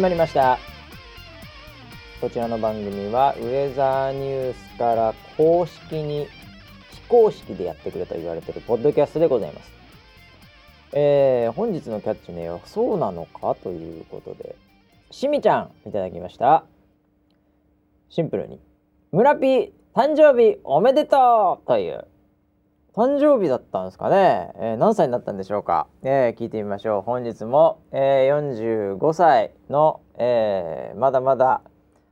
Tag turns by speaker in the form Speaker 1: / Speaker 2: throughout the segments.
Speaker 1: 始まりました。こちらの番組はウェザーニュースから公式に非公式でやってくれと言われてるポッドキャストでございます。えー、本日のキャッチネはそうなのかということでしみちゃんいただきました。シンプルに村ピー誕生日おめでとうという誕生日だったんですかね、えー、何歳になったんでしょうか、えー、聞いてみましょう。本日も、えー、45歳の、えー、まだまだ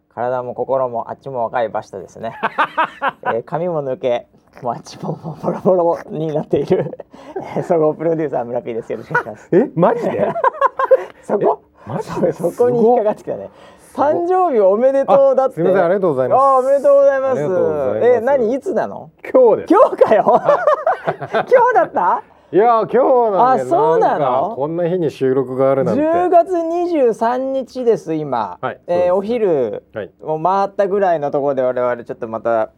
Speaker 1: 体も心もあっちも若いバシタですね、えー、髪も抜けもうあっちもボロボロになっている。総合プロデューサー村 P です。よろしくお願いします。
Speaker 2: えマジで？
Speaker 1: そこ？マジで？そこに引っかかってきたね誕生日おめでとうだって。
Speaker 2: すみませんありがとうございます。
Speaker 1: あおめでとうございます。え何いつなの？
Speaker 2: 今日です。
Speaker 1: 今日かよ。今日だった？
Speaker 2: いや今日なん
Speaker 1: あそうなの？
Speaker 2: こんな日に収録があるなんて。
Speaker 1: 10月23日です今、
Speaker 2: はい、
Speaker 1: えー、お昼を回ったぐらいのところで我々ちょっとまた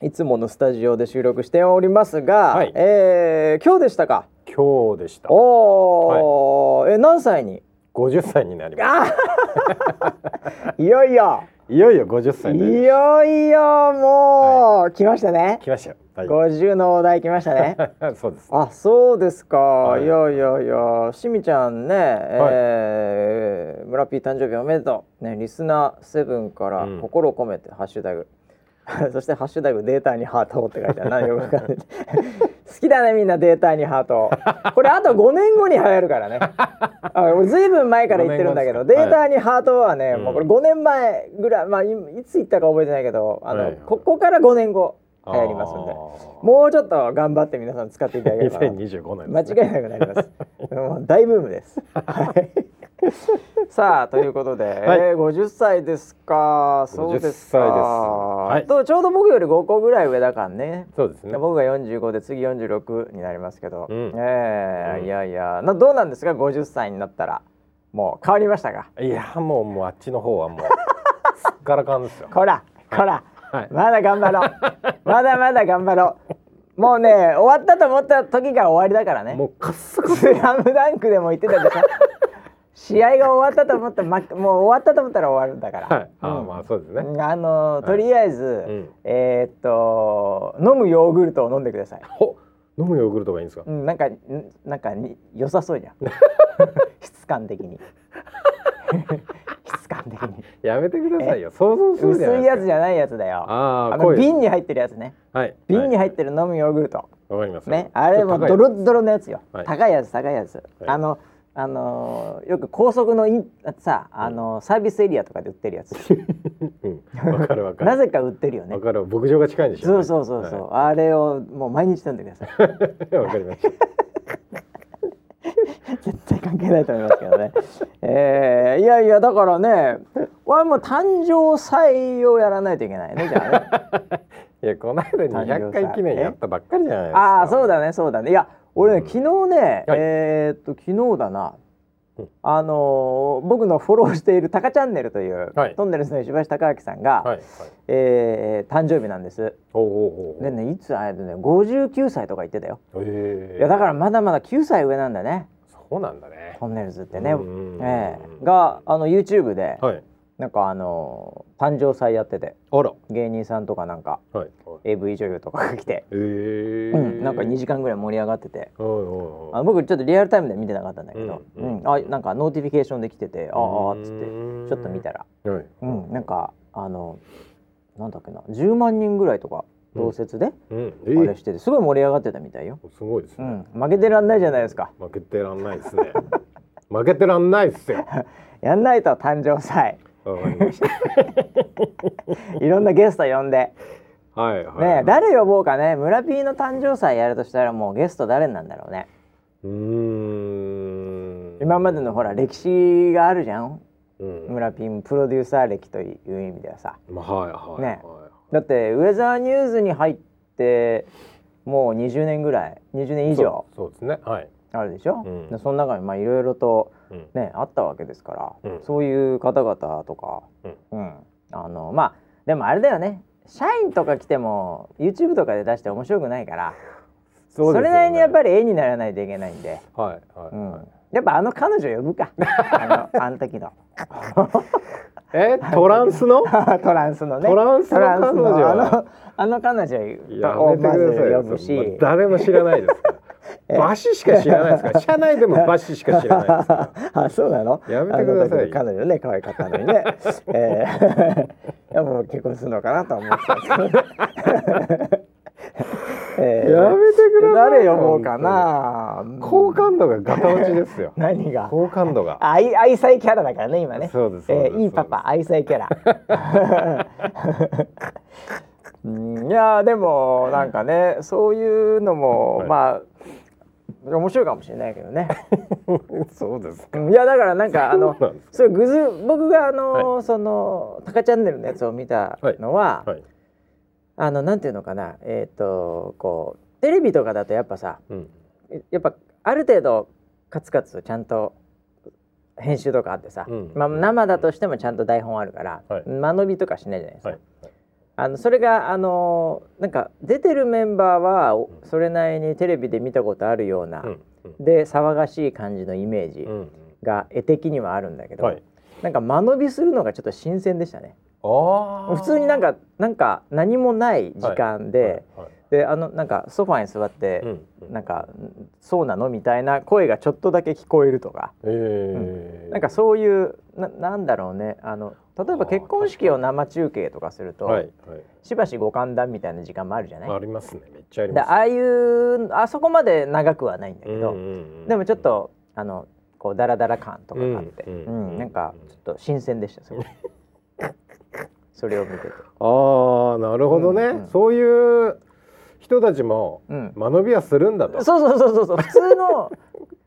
Speaker 1: いつものスタジオで収録しておりますが、はい、えー、今日でしたか？
Speaker 2: 今日でした。
Speaker 1: おお、はい、え何歳に？
Speaker 2: 50歳になりま
Speaker 1: す。いよいよ。
Speaker 2: いよいよ50歳
Speaker 1: いよいよもう、はい、来ましたね。
Speaker 2: 来ましたよ、
Speaker 1: はい、50のお題来ましたね。
Speaker 2: そうです。
Speaker 1: あそうですか、はい、いやいやいや。しみちゃんね、はい、えー、村ピー誕生日おめでとう。ねリスナーセブンから心を込めて、うん、ハッシュタグ そしてハッシュタグデータにハートって書いてある何よくわかんない。好きだねみんなデータにハート。これあと5年後に流行るからね。ずいぶん前から言ってるんだけどデータにハートはね、はい、もうこれ5年前ぐらいまあいつ言ったか覚えてないけどあの、はい、ここから5年後流行りますんで。もうちょっと頑張って皆さん使っていただければ。
Speaker 2: 2025年、
Speaker 1: ね、間違いなくなります。もう大ブームです。はい さあということで、はい、えー、50歳ですか。そうですか、はい、とちょうど僕より5個ぐらい上だからね。
Speaker 2: そうですね。
Speaker 1: 僕が45で次46になりますけど、うん、えーうん、いやいや。などうなんですか？50歳になったら。もう変わりましたか？
Speaker 2: いやもうもうあっちの方はもう すっからかんですよ。
Speaker 1: こらこら、はい、まだ頑張ろう。まだまだ頑張ろう。もうね終わったと思った時が終わりだからね。
Speaker 2: もうカッスカ
Speaker 1: スラムダンクでも言ってたでしょ試合が終わったと思ったら、ま、もう終わったと思ったら終わるんだから。
Speaker 2: はい、あ、うん、まあそうですね。
Speaker 1: あのとりあえず、はい、えー、っと飲むヨーグルトを飲んでください。
Speaker 2: 飲むヨーグルトがいいんですか？
Speaker 1: うん、なんかなんかに良さそうじゃん。質感的に。質感的に。
Speaker 2: やめてくださいよ。想像する
Speaker 1: 薄いやつじゃないやつだよ。ああの瓶に入ってるやつね。
Speaker 2: はい。
Speaker 1: 瓶に入ってる飲むヨーグルト。
Speaker 2: わかります。
Speaker 1: ね、あれもドロドロのやつよ。高いやつ高いやつ。あの。あのよく高速のインさあの、サービスエリアとかで売ってるやつ。
Speaker 2: うん、かるわかる。
Speaker 1: なぜか売ってるよね。
Speaker 2: わかる。牧場が近いんでし
Speaker 1: ょ、ね、そうそうそうそう、はい、あれをもう毎日飲んでください。
Speaker 2: わかりました。
Speaker 1: 絶対関係ないと思いますけどね。えー、いやいやだからね、はもう誕生祭をやらないといけないねじゃあね。
Speaker 2: いやこの間に100回記念やったばっかりじゃないですか。
Speaker 1: ああそうだねそうだね。いや俺ね、昨日ね、はい、えー、っと昨日だな、あのー、僕のフォローしている「タカチャンネル」という、はい、トンネルズの石橋貴明さんが、はいはい、えー、誕生日なんです。でねいつあれでね59歳とか言ってたよ。
Speaker 2: え
Speaker 1: ー、いやだからまだまだ9歳上なんだね。
Speaker 2: そうなんだね。
Speaker 1: トンネルズってね。えー、があの YouTube で、はい、なんかあの誕生祭やってて。
Speaker 2: あら。
Speaker 1: 芸人さんとかなんか、はい、AV 女優とかが来て、
Speaker 2: えー。う
Speaker 1: ん、なんか2時間ぐらい盛り上がってて、あの僕ちょっとリアルタイムで見てなかったんだけど、うんうん、あなんか notification で来ててああっつって。ちょっと見たら、はい、うん、なんかあのなんだっけな。10万人ぐらいとか同接で、うん。えー、あれしててすごい盛り上がってたみたいよ。
Speaker 2: すごいですね、
Speaker 1: 負けてらんないじゃないですか。
Speaker 2: 負けてらんないですね。負けてらんないっすよ。
Speaker 1: やんないと誕生祭 いろんなゲスト呼んで。
Speaker 2: はいはい、
Speaker 1: ね誰呼ぼうかね。村 P の誕生祭やるとしたらもうゲスト誰なんだろうね。
Speaker 2: うん。
Speaker 1: 今までのほら歴史があるじゃん、うん、村 P プロデューサー歴という意味ではさ、
Speaker 2: まあ、はいはい、
Speaker 1: ね、だってウェザーニューズに入ってもう20年ぐらい。20年以上。
Speaker 2: そうですね。はい。
Speaker 1: あるでしょ、うん、その中にまあいろいろとね、うん、あったわけですから、うん、そういう方々とか、うん。あのまあでもあれだよね。社員とか来ても YouTube とかで出して面白くないからそ、ね,、れなりにやっぱり絵にならないといけないんで、
Speaker 2: はいはい、うん、
Speaker 1: やっぱあの彼女呼ぶか。あのあの時の。
Speaker 2: え？トランスの？
Speaker 1: トランスのね。
Speaker 2: トランスの彼女
Speaker 1: あのあの彼女
Speaker 2: や
Speaker 1: をまず
Speaker 2: よ。
Speaker 1: 呼ぶし。
Speaker 2: 誰も知らないですから
Speaker 1: え。
Speaker 2: バシしか知らないですか？ら社内でもバシしか知らないですか？ら
Speaker 1: あそうなの？
Speaker 2: やめてください。
Speaker 1: あの時の彼女ね可愛かったのにね。えー、もう結婚するのかなとは思ってたんですけど。ねえ。ー
Speaker 2: やめてください
Speaker 1: 誰呼ぼうかな？
Speaker 2: 好感度がガタ落ちですよ。
Speaker 1: 何が？
Speaker 2: 好感度が。
Speaker 1: 愛愛妻キャラだからね今ね。
Speaker 2: そうですそうです。
Speaker 1: えーいいパパ愛妻キャラ。うんいやでもなんかねそういうのも、
Speaker 2: はい。
Speaker 1: まあ面白いかもしれないけどね。
Speaker 2: そうですか。
Speaker 1: うんいやだからなんかあの
Speaker 2: そ
Speaker 1: れグズ僕があの、そのタカチャンネルのやつを見たのは、
Speaker 2: はい。
Speaker 1: あのなんていうのかな。えっ、とこうテレビとかだとやっぱさ
Speaker 2: うん。
Speaker 1: やっぱある程度カツカツちゃんと編集とかあってさ、
Speaker 2: うん。
Speaker 1: まあ、生だとしてもちゃんと台本あるから、
Speaker 2: はい。
Speaker 1: 間延びとかしないじゃないですか。
Speaker 2: はい
Speaker 1: あのそれがあのなんか出てるメンバーはそれなりにテレビで見たことあるような、
Speaker 2: うん
Speaker 1: で騒がしい感じのイメージ
Speaker 2: うんうん。
Speaker 1: が絵的にはあるんだけど、
Speaker 2: はい。
Speaker 1: なんか間延びするのがちょっと新鮮でしたね。普通になんかなんか何もない時間で、
Speaker 2: はい
Speaker 1: であのなんかソファーに座って、
Speaker 2: うんうん。
Speaker 1: なんか「そうなの?」みたいな声がちょっとだけ聞こえるとか、
Speaker 2: えー。
Speaker 1: なんかそういうななんだろうね。あの例えば結婚式を生中継とかすると、
Speaker 2: はいはい。
Speaker 1: しばしご歓談みたいな時間もあるじゃない、
Speaker 2: ありますね。めっちゃあります
Speaker 1: でああいうあそこまで長くはないんだけど、
Speaker 2: うんうんうん。
Speaker 1: でもちょっとあのこうダラダラ感とかがあって、
Speaker 2: う
Speaker 1: うんん
Speaker 2: うん。
Speaker 1: なんかちょっと新鮮でしたそれ。それを見てて。
Speaker 2: ああなるほどね、
Speaker 1: うんうん
Speaker 2: そういう人たちも
Speaker 1: うん。
Speaker 2: 間延びはするんだと、
Speaker 1: そうそうそうそうそう。普通の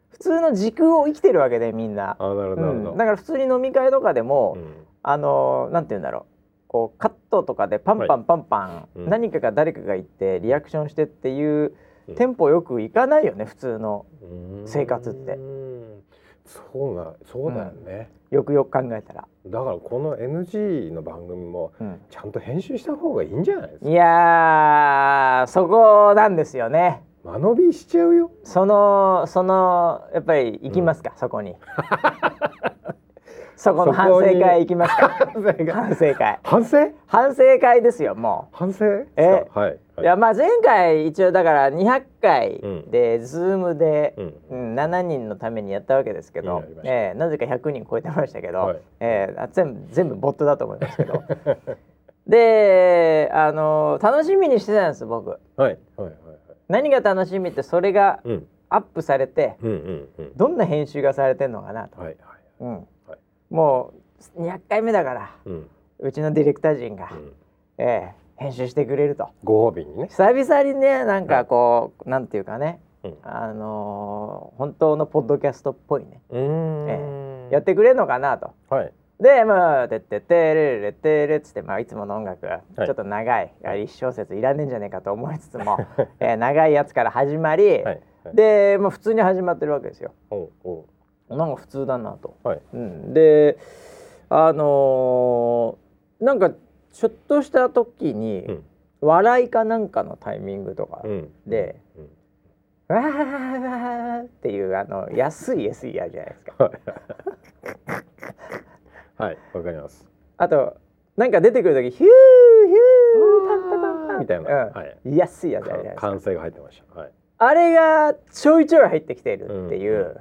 Speaker 1: 普通の時空を生きてるわけでみんな、
Speaker 2: あなるほど、
Speaker 1: うん。だから普通に飲み会とかでも、
Speaker 2: うん
Speaker 1: あのなんて言うんだろう。こうカットとかでパンパンパンパン、
Speaker 2: うん。
Speaker 1: 何かが誰かが言ってリアクションしてっていう
Speaker 2: うん。
Speaker 1: テンポよくいかないよね普通の
Speaker 2: うん。
Speaker 1: 生活って。
Speaker 2: そうなそうだよね、
Speaker 1: よくよく考えたら、
Speaker 2: だからこの NG の番組も
Speaker 1: うん。
Speaker 2: ちゃんと編集した方がいいんじゃないですか？
Speaker 1: いやーそこなんですよね。
Speaker 2: 間延びしちゃうよ。
Speaker 1: そのそのやっぱり行きますか、そこに そこの反省会行きますか。反省会。
Speaker 2: 反省
Speaker 1: 反省？会ですよも
Speaker 2: 反省？
Speaker 1: え？
Speaker 2: はい、い。
Speaker 1: やまあ前回一応だから200回
Speaker 2: うん。
Speaker 1: で、ズームで、
Speaker 2: うん。
Speaker 1: うん、7人のためにやったわけですけどえーなぜか100人超えてましたけど、
Speaker 2: はい。
Speaker 1: えーあ全部全部ボットだと思いますけど。であの楽しみにしてたんです僕。
Speaker 2: はいはいはいはい。
Speaker 1: 何が楽しみってそれが
Speaker 2: うん。
Speaker 1: アップされて
Speaker 2: うんうんうん。
Speaker 1: どんな編集がされてんのかなと、
Speaker 2: はいはい。
Speaker 1: うん。
Speaker 2: はい
Speaker 1: もう200回目だから
Speaker 2: うん。
Speaker 1: うちのディレクター陣が、
Speaker 2: うん。
Speaker 1: えー編集してくれると。
Speaker 2: ご褒美にね。
Speaker 1: 久々にねなんかこう、なんていうかね
Speaker 2: うん。
Speaker 1: あのー本当のポッドキャストっぽいね、
Speaker 2: うーん。
Speaker 1: やってくれるのかなと。
Speaker 2: はい。
Speaker 1: でまあ「てってってれれってれ」っつって、まあ、いつもの音楽が
Speaker 2: はい。
Speaker 1: ちょっと長い、あ一小節いらねえんじゃねえかと思いつつも、えー長いやつから始まり、
Speaker 2: はい。はい。
Speaker 1: で、まあ、普通に始まってるわけですよ。
Speaker 2: おうおう
Speaker 1: なんか普通だなと。
Speaker 2: はい。
Speaker 1: うん、であのーなんかちょっとした時に、
Speaker 2: うん。
Speaker 1: 笑いかなんかのタイミングとか
Speaker 2: うん。
Speaker 1: で
Speaker 2: うん「
Speaker 1: わー」っていうあの安い SE あるじゃないですか。
Speaker 2: はい。はいわかります。
Speaker 1: あとなんか出てくる時ヒューヒューパンパンパン
Speaker 2: みたいな。
Speaker 1: うん。
Speaker 2: はい。
Speaker 1: 安いやつあるじゃないですか。
Speaker 2: 完成が入ってました。はい。
Speaker 1: あれがちょいちょい入ってきてるっていう。
Speaker 2: んんん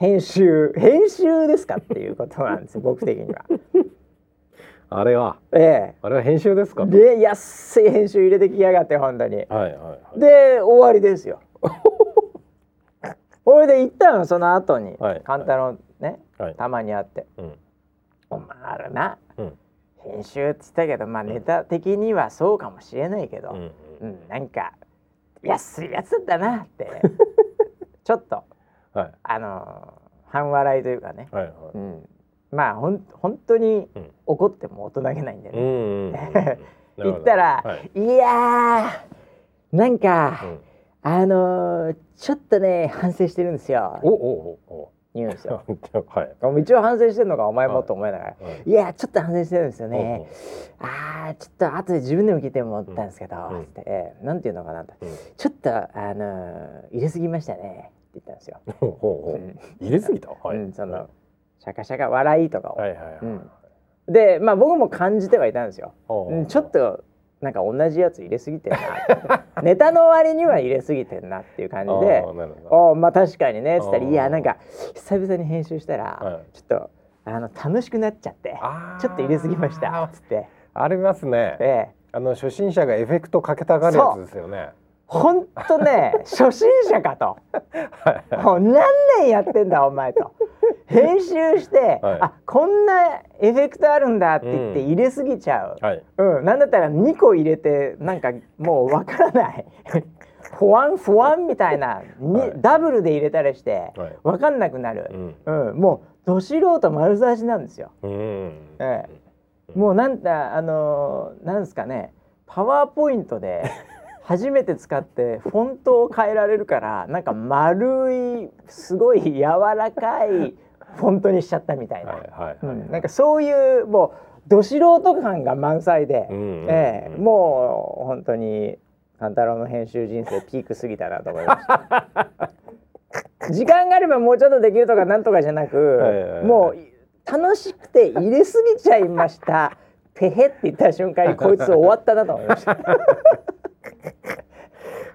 Speaker 1: 編集編集ですかっていうことなんですよ僕的には。
Speaker 2: あれは？
Speaker 1: え
Speaker 2: あれは編集ですか？
Speaker 1: え。で安い編集入れてきやがって本当に。
Speaker 2: はいはいはい。
Speaker 1: で終わりですよ。これで一旦その後に
Speaker 2: はい
Speaker 1: 簡単のね
Speaker 2: はい。
Speaker 1: たまに会って
Speaker 2: うん「
Speaker 1: お前あれな。
Speaker 2: うん。
Speaker 1: 編集」って言ったけどまあネタ的にはそうかもしれないけど、
Speaker 2: うんうん。
Speaker 1: うん、なんか安いやつだったなって ちょっと
Speaker 2: はい。
Speaker 1: あのー半笑いというかね、
Speaker 2: はいはい。
Speaker 1: うん、まあほん本当に
Speaker 2: うん。
Speaker 1: 怒っても大人げないんでね。
Speaker 2: うん
Speaker 1: 言ったら、
Speaker 2: はい。
Speaker 1: い、やーなんか、
Speaker 2: うん。
Speaker 1: あのーちょっとね反省してるんですよ。
Speaker 2: おおおお。
Speaker 1: 言うんですよ。
Speaker 2: はい。
Speaker 1: 一応反省してんのかお前もと思いながら、
Speaker 2: はい。
Speaker 1: い、やちょっと反省してるんですよね。あーちょっと後で自分でも聞いて思ったんですけど、
Speaker 2: うん。
Speaker 1: つって、えーなんていうのかなと。
Speaker 2: ううん。
Speaker 1: ちょっとあのー入れすぎましたね言ったんですよ。
Speaker 2: ほうほう入れすぎた？はい、
Speaker 1: うん、その、
Speaker 2: は
Speaker 1: シャカシャカ笑いとかを。
Speaker 2: いはいはいはい、
Speaker 1: うん。でまあ僕も感じてはいたんですよ。
Speaker 2: ほう
Speaker 1: うんちょっとなんか同じやつ入れすぎてんな ネタの割には入れすぎてんなっていう感じで。
Speaker 2: あーなるほど「
Speaker 1: おまあ確かにね」っつったら「
Speaker 2: あー
Speaker 1: いやなんか久々に編集したら、
Speaker 2: はい。
Speaker 1: ちょっとあの楽しくなっちゃってちょっと入れすぎました」っつって。
Speaker 2: ありますね。
Speaker 1: ええ。
Speaker 2: あの初心者がエフェクトかけたがるやつですよね
Speaker 1: ほんとね 初心者かと。もう何年やってんだお前と。編集して、
Speaker 2: はい。
Speaker 1: あこんなエフェクトあるんだって言って
Speaker 2: うん。
Speaker 1: 入れすぎちゃう、
Speaker 2: はい。
Speaker 1: うん。なんだったら2個入れてなんかもうわからない。フワンフワンみたいなに、
Speaker 2: はい。
Speaker 1: ダブルで入れたりして
Speaker 2: はい。
Speaker 1: わかんなくなる。
Speaker 2: う、ん。
Speaker 1: うん。もうど素人丸出しなんですよ。
Speaker 2: うん。
Speaker 1: えもうなんだあのーなんですかねパワーポイントで 初めて使ってフォントを変えられるからなんか丸いすごい柔らかいフォントにしちゃったみたいな、なんかそういうもうど素人感が満載で、ええもう本当に勘太郎の編集人生ピーク過ぎたなと思いました。時間があればもうちょっとできるとかなんとかじゃなく、もう楽しくて入れすぎちゃいました。てへって言った瞬間にこいつ終わったなと思いました。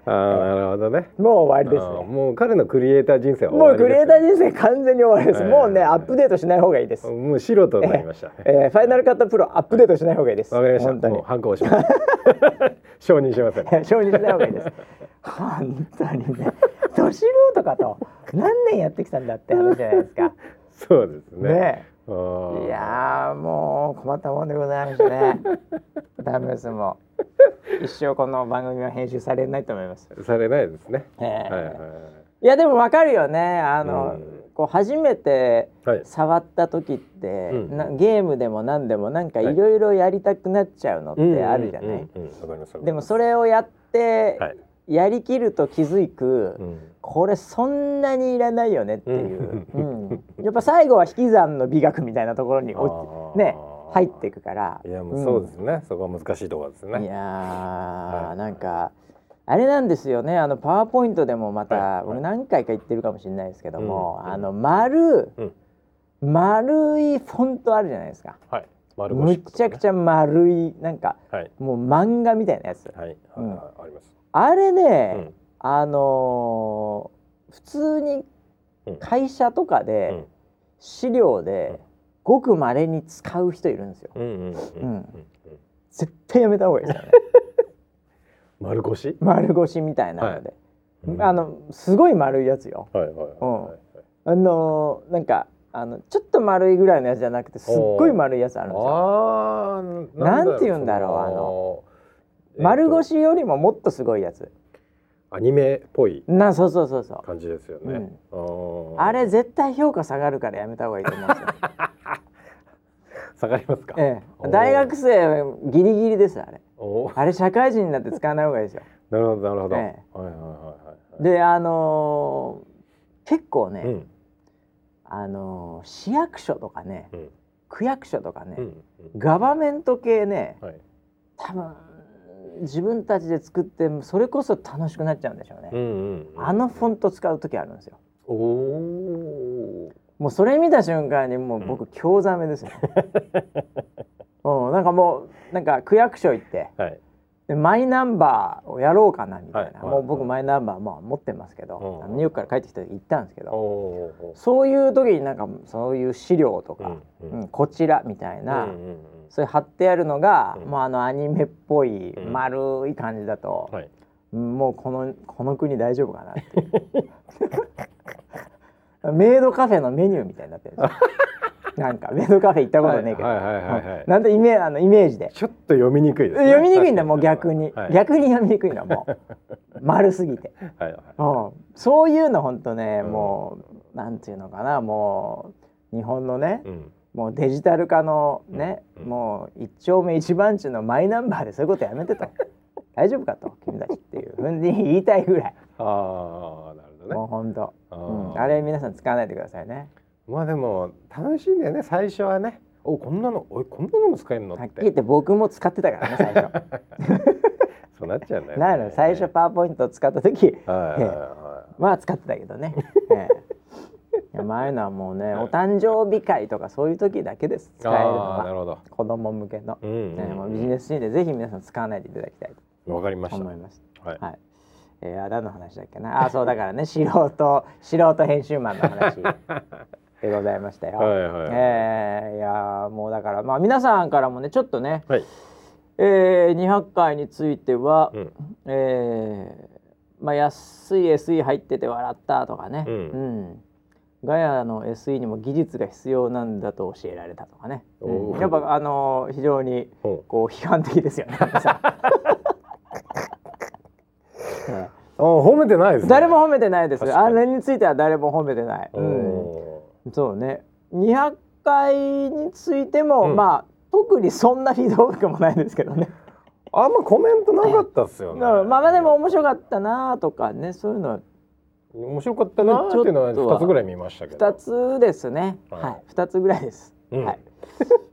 Speaker 2: ああなるほどね
Speaker 1: もう終わりですね。
Speaker 2: もう彼のクリエイター人生は終
Speaker 1: もうクリエイター人生完全に終わりです。もうねアップデートしない方がいいです。
Speaker 2: もう素人になりましたね
Speaker 1: えーファイナルカットプロアップデートしない方がいいです。
Speaker 2: わかりました
Speaker 1: 本当に
Speaker 2: もう。反抗します承認しません
Speaker 1: 承認しない方がいいです。本当にね、ど素人かと何年やってきたんだって話じゃないですか。
Speaker 2: そうですね
Speaker 1: ねいやーもう困ったもんでございましたね。ダメですもう。一生この番組は編集されないと思います。
Speaker 2: されないですね。
Speaker 1: ええ。
Speaker 2: はいはい
Speaker 1: い。やでもわかるよね。あの、
Speaker 2: うん。
Speaker 1: こう初めて
Speaker 2: はい。
Speaker 1: 触った時って、
Speaker 2: うん。
Speaker 1: なゲームでも何でもなんかい。ろいろやりたくなっちゃうのってあるじゃない？でもそれをやって、
Speaker 2: はい
Speaker 1: やりきると気づく、
Speaker 2: うん。
Speaker 1: これそんなにいらないよねっていう、
Speaker 2: う
Speaker 1: うん。やっぱ最後は引き算の美学みたいなところにね入っていくから。
Speaker 2: いやもうそうですね、そこは難しいところですね。
Speaker 1: いやー、
Speaker 2: はい。
Speaker 1: なんかあれなんですよね。あのパワーポイントでもまた、
Speaker 2: はい。はい。
Speaker 1: 僕何回か言ってるかもしれないですけども、
Speaker 2: うん。
Speaker 1: あの丸、
Speaker 2: うん。
Speaker 1: 丸いフォントあるじゃないですか。
Speaker 2: はい。丸
Speaker 1: むっちゃくちゃ丸いなんか
Speaker 2: はい。
Speaker 1: もう漫画みたいなやつ。
Speaker 2: はい、
Speaker 1: うん。
Speaker 2: ああります
Speaker 1: あれね、
Speaker 2: うん。
Speaker 1: あのー普通に
Speaker 2: うん。
Speaker 1: 会社とかで、
Speaker 2: うん。
Speaker 1: 資料でごく稀に使う人いるんですよ。絶対やめた方がいいですよね。
Speaker 2: 丸腰？
Speaker 1: 丸腰みたいなので、
Speaker 2: うん。
Speaker 1: あのすごい丸いやつよ。
Speaker 2: はいはいはいはい。
Speaker 1: あのーなんかあのちょっと丸いぐらいのやつじゃなくてすっごい丸いやつあるんですよ。
Speaker 2: あー
Speaker 1: なんて言うんだろうあの
Speaker 2: の
Speaker 1: 丸腰よりももっとすごいやつ。
Speaker 2: アニメっぽい
Speaker 1: なそうそうそうそう。
Speaker 2: 感じですよね、あ
Speaker 1: れ絶対評価下がるからやめた方がいいと思うんですよ。
Speaker 2: 下がりますか、
Speaker 1: ええ、大学生ギリギリですあれ。あれ社会人になって使わない方がいいですよ。
Speaker 2: なるほどなるほど、
Speaker 1: え
Speaker 2: はいはいはいはい
Speaker 1: であのー結構ね、
Speaker 2: うん。
Speaker 1: あのー市役所とかね
Speaker 2: うん。
Speaker 1: 区役所とかね、
Speaker 2: うん。
Speaker 1: ガバメント系ね
Speaker 2: はい。
Speaker 1: 多分自分たちで作ってそれこそ楽しくなっちゃうんでしょうね、
Speaker 2: うんうんうん。
Speaker 1: あのフォント使う時あるんですよ。もうそれ見た瞬間にもう僕興ざめですよ、うん、なんかもうなんか区役所行って
Speaker 2: はい。
Speaker 1: でマイナンバーをやろうかなみたいな、
Speaker 2: はい。はい
Speaker 1: もう僕マイナンバーまあ持ってますけど、
Speaker 2: うん。
Speaker 1: ニューヨークから帰ってきた時行ったんですけ
Speaker 2: お
Speaker 1: ど、
Speaker 2: お
Speaker 1: そういう時になんかそういう資料とか、
Speaker 2: うん。
Speaker 1: うんこちらみたいな、
Speaker 2: うんうんうん
Speaker 1: それ貼ってあるのが、
Speaker 2: うん。
Speaker 1: もうあのアニメっぽい
Speaker 2: うん。
Speaker 1: 丸い感じだと、
Speaker 2: はい。
Speaker 1: もうこのこの国大丈夫かなって メイドカフェのメニューみたいになってるんですよ。なんかメイドカフェ行ったことねえけど、なんでイメあのイメージで。
Speaker 2: ちょっと読みにくいです、ね、
Speaker 1: 読みにくいんだもう逆に、
Speaker 2: はい、
Speaker 1: 逆に読みにくいのもう。丸すぎて、
Speaker 2: はいはい。
Speaker 1: うん、そういうの本当ね、
Speaker 2: うん。
Speaker 1: もうなんていうのかなもう日本のね、
Speaker 2: うん
Speaker 1: もうデジタル化のね、
Speaker 2: うん
Speaker 1: もう一丁目一番地のマイナンバーで そういうことやめてと。大丈夫かと君たちっていうふうに言いたいぐらい、
Speaker 2: ああなるほどね。
Speaker 1: もう本当、
Speaker 2: あ
Speaker 1: うん、
Speaker 2: ー
Speaker 1: あれ皆さん使わないでくださいね。
Speaker 2: まあでも楽しいんだよね最初はね。おこんなのおいこんなのも使えるの？っ
Speaker 1: はってきり言って僕も使ってたからね最初。
Speaker 2: そうなっちゃうんだよ、ね、
Speaker 1: なの最初パワーポイントを使った時
Speaker 2: はいはいはい
Speaker 1: まあ使ってたけどね、ええ、いやまあああいうのはもうねお誕生日会とかそういう時だけです。使えるのは。
Speaker 2: あーなるほど。
Speaker 1: 子供向けの、
Speaker 2: うんうんうん
Speaker 1: ねもうビジネスシーンでぜひ皆さん使わないでいただきたい
Speaker 2: わかりました。
Speaker 1: と思います
Speaker 2: はい。
Speaker 1: はい。えー、あ何の話だっけな？あそうだからね 素人素人編集マンの話 でございましたよ。
Speaker 2: はいはい
Speaker 1: えーいやーもうだからまあ皆さんからもねちょっとね、
Speaker 2: はい。
Speaker 1: えー、200回については、
Speaker 2: うん。
Speaker 1: えーまあ安い SE 入ってて笑ったとかね、
Speaker 2: うん。
Speaker 1: うんガヤの SE にも技術が必要なんだと教えられたとかね、うん。やっぱあのー非常に
Speaker 2: ほ
Speaker 1: こう批判的ですよね。
Speaker 2: あ褒めてないですね。
Speaker 1: ー誰も褒めてないです。あれについては誰も褒めてない。
Speaker 2: お
Speaker 1: うん。
Speaker 2: ー
Speaker 1: そうね。200回についても、
Speaker 2: うん。
Speaker 1: まあ特にそんなひどくもないですけどね、
Speaker 2: あんまコメントなかったっすよね。
Speaker 1: うん。まあまあでも面白かったなとかね。そういうの
Speaker 2: 面白かったなーっていうのは二つぐらい見ましたけど。
Speaker 1: 2つですね。
Speaker 2: はい。
Speaker 1: はい、2つぐらいです、
Speaker 2: うん。
Speaker 1: はい、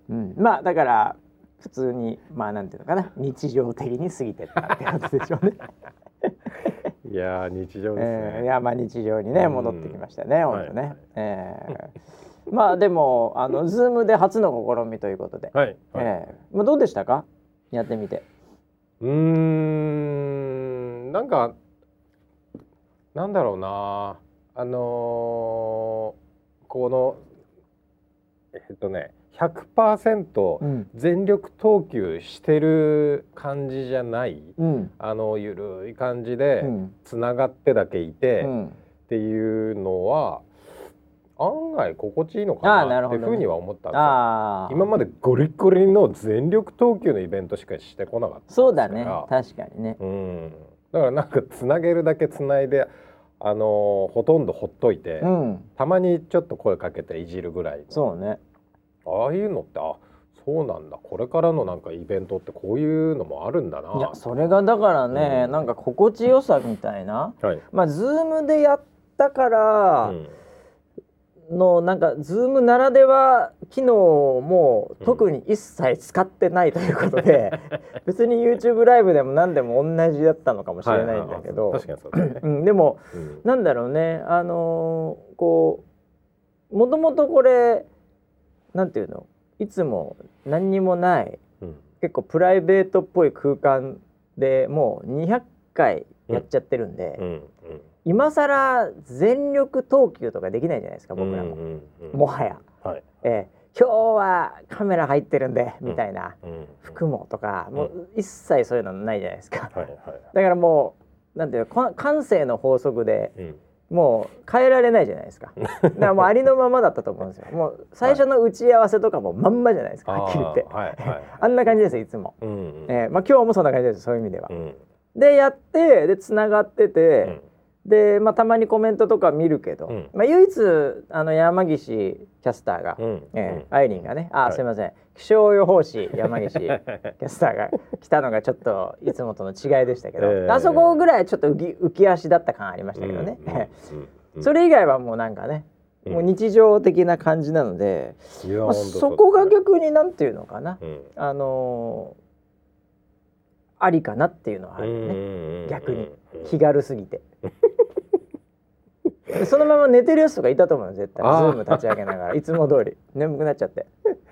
Speaker 1: うん、まあだから普通にまあなんていうのかな。日常的に過ぎてったってことでしょうね、
Speaker 2: いやー日常です
Speaker 1: えーい
Speaker 2: ね
Speaker 1: やまあ日常にね
Speaker 2: うん。
Speaker 1: 戻ってきましたね、本当ね、
Speaker 2: はい。
Speaker 1: えー。まあでもあのズームで初の試みということで、
Speaker 2: はい。はい。
Speaker 1: ええまあどうでしたか？やってみて。
Speaker 2: うーん。なんかなんだろうな。あのーこのえっとね100%
Speaker 1: うん。
Speaker 2: 全力投球してる感じじゃない
Speaker 1: うん。
Speaker 2: あのゆるい感じ
Speaker 1: う
Speaker 2: で
Speaker 1: ん。
Speaker 2: つながってだけいて、
Speaker 1: うん。
Speaker 2: っていうのは案外心地いいの
Speaker 1: あ
Speaker 2: か
Speaker 1: ーなるほどね。
Speaker 2: なっていうふうには思ったんですよ。
Speaker 1: ああ
Speaker 2: 今までゴリゴリの全力投球のイベントしかしてこなかった
Speaker 1: そうだね。確かにね。
Speaker 2: うん、だからなんかつなげるだけつないで、あのーほとんどほっといて、
Speaker 1: うん。
Speaker 2: たまにちょっと声かけていじるぐらいの。
Speaker 1: そうね。
Speaker 2: ああいうのってあそうなんだ。これからのなんかイベントってこういうのもあるんだな。い
Speaker 1: やそれがだからね、
Speaker 2: うん。
Speaker 1: なんか心地よさみたいな。
Speaker 2: はい、
Speaker 1: まあズームでやったから
Speaker 2: うん
Speaker 1: の、なんかズームならでは機能も特に一切使ってないということで、別に YouTube ライブでも何でも同じだったのかもしれないんだけど、
Speaker 2: で
Speaker 1: も
Speaker 2: うん。
Speaker 1: なんだろうね。あのーこうもともとこれなんていうの？いつも何にもない
Speaker 2: うん。
Speaker 1: 結構プライベートっぽい空間でもう200回やっちゃってるんで、
Speaker 2: うん
Speaker 1: 今更全力投球とかできないじゃないですか
Speaker 2: うん
Speaker 1: 僕らも、
Speaker 2: うんうんうん
Speaker 1: もはや、
Speaker 2: はい。
Speaker 1: えー今日はカメラ入ってるんでみたいな、
Speaker 2: うん
Speaker 1: 服もとか、
Speaker 2: うん。
Speaker 1: もう一切そういうのないじゃないですか、
Speaker 2: はいはい
Speaker 1: だからもうなんていうのこ感性の法則で
Speaker 2: うん。
Speaker 1: もう変えられないじゃないですか。だからもうありのままだったと思うんですよ。もう最初の打ち合わせとかもまんまじゃないですか。はっきり言って。
Speaker 2: あーはいはい。
Speaker 1: あんな感じですよいつも。
Speaker 2: うんうん。
Speaker 1: えーまあ今日もそんな感じですそういう意味では。
Speaker 2: う。ん。
Speaker 1: でやってでつながって
Speaker 2: う
Speaker 1: て
Speaker 2: ん、
Speaker 1: でまあたまにコメントとか見るけど、
Speaker 2: うん。
Speaker 1: まあ唯一あの山岸キャスターが、
Speaker 2: うん。
Speaker 1: えーアイリンがね、あ、
Speaker 2: はい。
Speaker 1: すいません。気象予報士山岸 キャスターが来たのがちょっといつもとの違いでしたけど、
Speaker 2: えー
Speaker 1: あそこぐらいちょっと浮き浮き足だった感ありましたけどね。
Speaker 2: うんうんうん
Speaker 1: それ以外はもうなんかね、
Speaker 2: うん。
Speaker 1: もう日常的な感じなので、まあ、
Speaker 2: いや本当
Speaker 1: そこが逆になんていうのかな、
Speaker 2: うん。
Speaker 1: あのーありかなっていうのはあるよね、
Speaker 2: うんうんうん。
Speaker 1: 逆に。
Speaker 2: うん。
Speaker 1: 気軽すぎて。で そのまま寝てるやつとかいたと思うよ絶対。ズ
Speaker 2: あー。
Speaker 1: ーム立ち上げながら。いつも通り。眠くなっちゃって、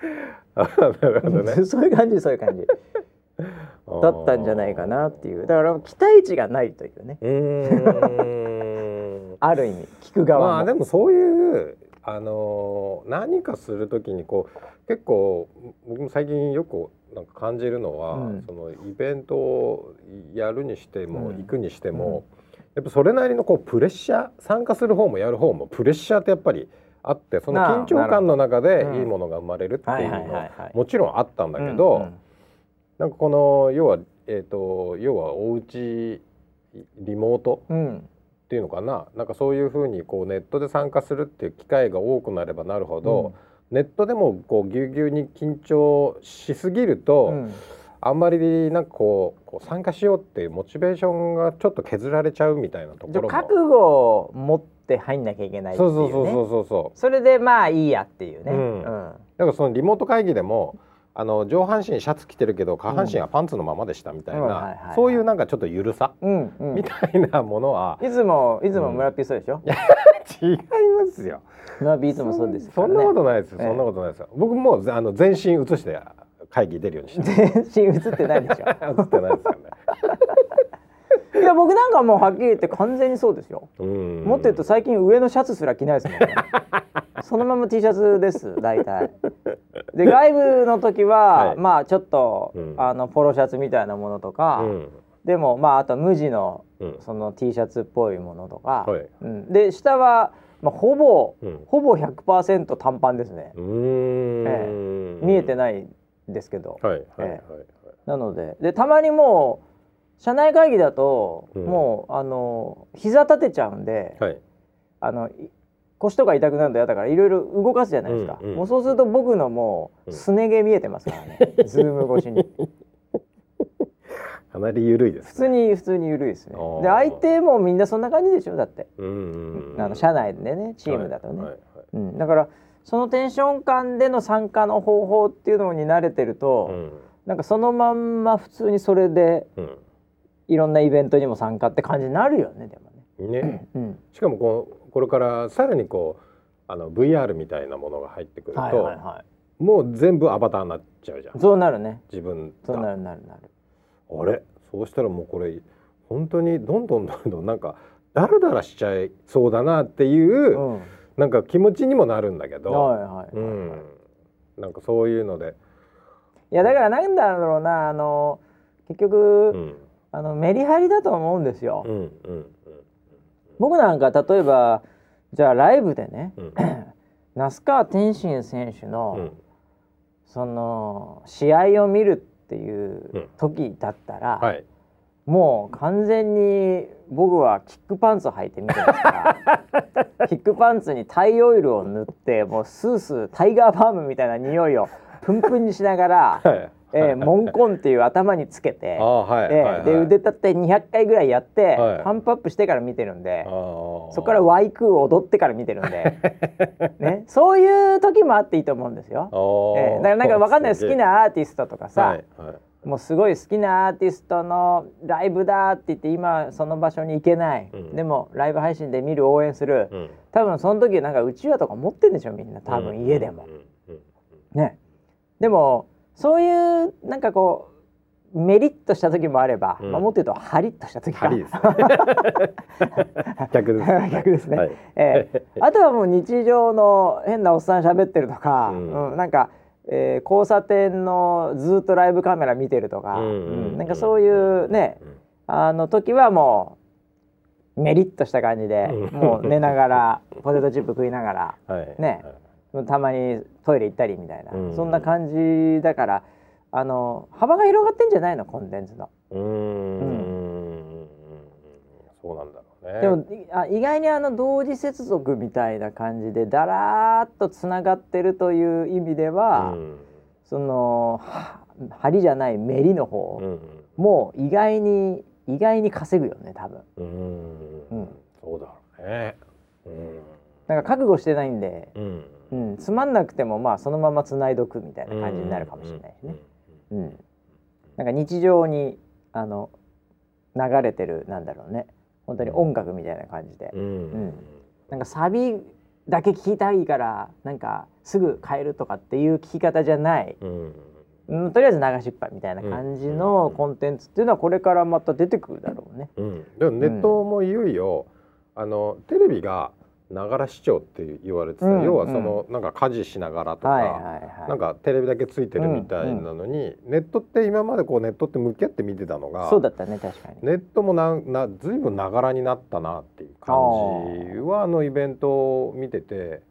Speaker 2: あなるほどね。
Speaker 1: そういう感じそういう感じ。だったんじゃないかなっていう。だから期待値がないというね。ある意味聞く側も、
Speaker 2: まあでもそういうあのー何かするときにこう結構僕も最近よくなんか感じるのは、
Speaker 1: うん。
Speaker 2: そのイベントをやるにしても、
Speaker 1: うん。
Speaker 2: 行くにしても、やっぱそれなりのこうプレッシャー参加する方もやる方もプレッシャーってやっぱりあってその緊張感の中で
Speaker 1: うん。
Speaker 2: いいものが生まれるって
Speaker 1: はいいうはい。
Speaker 2: のもちろんあったんだけど、
Speaker 1: うんうん。
Speaker 2: なんかこの要はえっ、と要はおうちリモート
Speaker 1: うん。
Speaker 2: っていうのかな？なんかそういうふうにこうネットで参加するっていう機会が多くなればなるほど、ネットでもこうぎゅうぎゅうに緊張しすぎると、
Speaker 1: うん
Speaker 2: あんまりなんかこうこう参加しようっていうモチベーションがちょっと削られちゃうみたいなところも。
Speaker 1: 覚悟を持って入んなきゃいけないってい
Speaker 2: ううそうそうそうそうそう。
Speaker 1: それでまあいいやっていうね、
Speaker 2: うん。だからそのリモート会議でもあの上半身シャツ着てるけど下半身はパンツのままでしたみたいないそういうなんかちょっとゆるさ
Speaker 1: うんうん。
Speaker 2: みたいなものは。い
Speaker 1: つもいつも村ピーそうでしょ、
Speaker 2: 違いますよ。
Speaker 1: 村ピーいつもそうですね。
Speaker 2: そんなことないですそんなことないですよ。僕もうあの全身映して会議出るようにして。
Speaker 1: 全身映ってないでしょ
Speaker 2: 映ってないですよね。
Speaker 1: いや僕なんかもうはっきり言って完全にそうですよ
Speaker 2: うん。
Speaker 1: もっと言うと最近上のシャツすら着ないですもんね そのまま T シャツです大体で外部の時は、
Speaker 2: はい
Speaker 1: まあちょっと、
Speaker 2: うん
Speaker 1: あのポロシャツみたいなものとか、
Speaker 2: うん。
Speaker 1: でもまああと無地の
Speaker 2: うん。
Speaker 1: その T シャツっぽいものとか、
Speaker 2: はい
Speaker 1: うん、で下は、まあ、ほぼ
Speaker 2: うん。
Speaker 1: ほぼ100%短パンですね
Speaker 2: うーん。
Speaker 1: 見えて
Speaker 2: い。
Speaker 1: ないですけど、
Speaker 2: はいはいはいはい。
Speaker 1: なので。でたまにもう社内会議だと、
Speaker 2: うん。
Speaker 1: もうあの膝立てちゃうんで、
Speaker 2: はい。
Speaker 1: あのい腰とか痛くなると嫌だからいろいろ動かすじゃないですか、
Speaker 2: うんうん。
Speaker 1: もうそうすると僕のもう
Speaker 2: うん。
Speaker 1: すね毛見えてますからね、ズーム越しに。
Speaker 2: かなり緩いで
Speaker 1: 普
Speaker 2: す。
Speaker 1: 通に普通に緩いですね。で相手もみんなそんな感じでしょだって、
Speaker 2: うんうんうん。
Speaker 1: あの社内でねチームだとね、
Speaker 2: はいはい。
Speaker 1: うん、だからそのテンション感での参加の方法っていうのに慣れてると、
Speaker 2: はい。
Speaker 1: なんかそのまんま普通にそれで
Speaker 2: うん。
Speaker 1: いろんなイベントにも参加って感じになるよねでも
Speaker 2: うん。ね。
Speaker 1: ね。うん、
Speaker 2: しかもこうこれからさらにこうあの VR みたいなものが入ってくると、
Speaker 1: はいはいは
Speaker 2: もう全部アバターになっちゃうじゃん
Speaker 1: い。そうなるね。
Speaker 2: 自分が。
Speaker 1: そうなるなるなる。
Speaker 2: あれ？そうしたらもうこれ本当にどんどんどんどんなんかダラダラしちゃいそうだなっていう、
Speaker 1: うん。はい
Speaker 2: なんか気持ちにもなるんだけど、
Speaker 1: はい。
Speaker 2: うん、なんかそういうので、
Speaker 1: いやだからなんだろうなあの結局、
Speaker 2: うん。
Speaker 1: あのメリハリだと思うんですよ。
Speaker 2: うんうん
Speaker 1: 僕なんか例えばじゃあライブでね、
Speaker 2: うん。
Speaker 1: 那須川天心選手
Speaker 2: う
Speaker 1: の、
Speaker 2: ん。
Speaker 1: その試合を見るってい
Speaker 2: うん。
Speaker 1: う時だったら、
Speaker 2: はい。
Speaker 1: もう完全に僕はキックパンツ履いて見てますから キックパンツにタイオイルを塗ってもうスースータイガーバームみたいな匂いをプンプンにしながら、
Speaker 2: はい。
Speaker 1: えーモンコンっていう頭につけて、えで腕立て200回ぐらいやって、
Speaker 2: はい。
Speaker 1: パンプアップしてから見てるんでそこからワイクー踊ってから見てるんで、ね、そういう時もあっていいと思うんですよ。えーだからなんかわかんない好きなアーティストとかさ、
Speaker 2: はいはい
Speaker 1: もうすごい好きなアーティストのライブだって言って今その場所に行けない、
Speaker 2: うん。
Speaker 1: でもライブ配信で見る応援する、
Speaker 2: うん。
Speaker 1: 多分その時なんかうちわとか持ってんでしょみんな多分家でも、ね。でもそういうなんかこうメリッとした時もあれば、
Speaker 2: うん。
Speaker 1: まあ、もっと言うとハリッとした時か。
Speaker 2: 針ですね。逆ですね。
Speaker 1: 逆ですね、
Speaker 2: はい。
Speaker 1: ええ。あとはもう日常の変なおっさん喋ってるとか、
Speaker 2: う
Speaker 1: うんん。なんか、えー交差点のずっとライブカメラ見てるとか、なんかそういうねあの時はもうメリッとした感じで、
Speaker 2: うん。
Speaker 1: もう寝ながら ポテトチップ食いながら
Speaker 2: はい。
Speaker 1: ね。たまにトイレ行ったりみたいな、
Speaker 2: うん。
Speaker 1: そんな感じだからあの幅が広がってんじゃないのコンテンツの。
Speaker 2: うーん。そうなんだろうね。
Speaker 1: でもいあ意外にあの同時接続みたいな感じでだらーっとつながってるという意味では、
Speaker 2: うん。
Speaker 1: そのは針じゃないメリの方
Speaker 2: うん
Speaker 1: も意外に意外に稼ぐよね多分。
Speaker 2: うん。
Speaker 1: うん。
Speaker 2: そうだろうね。うん。
Speaker 1: なんか覚悟してないんで、
Speaker 2: うん。
Speaker 1: うん、つまんなくてもまあそのままつないどくみたいな感じになるかもしれないしね、うん。なんか日常にあの流れてるなんだろうね本当に音楽みたいな感じで、
Speaker 2: うん。うん。
Speaker 1: なんかサビだけ聞きたいからなんかすぐ変えるとかっていう聞き方じゃない、
Speaker 2: うん。
Speaker 1: うん、とりあえず流しっぱみたいな感じのコンテンツっていうのはこれからまた出てくるだろうね。
Speaker 2: うん。でもネットもいよいよあのテレビがながら視聴って言われてた
Speaker 1: うん
Speaker 2: 要はそのなんか家事しながらと
Speaker 1: はいはい
Speaker 2: か
Speaker 1: はい。
Speaker 2: なんかテレビだけついてるみたいなのにネットって今までこうネットって向き合って見てたのが
Speaker 1: そうだったね確かに。
Speaker 2: ネットもななずいぶんながらになったなっていう感じはあのイベントを見てて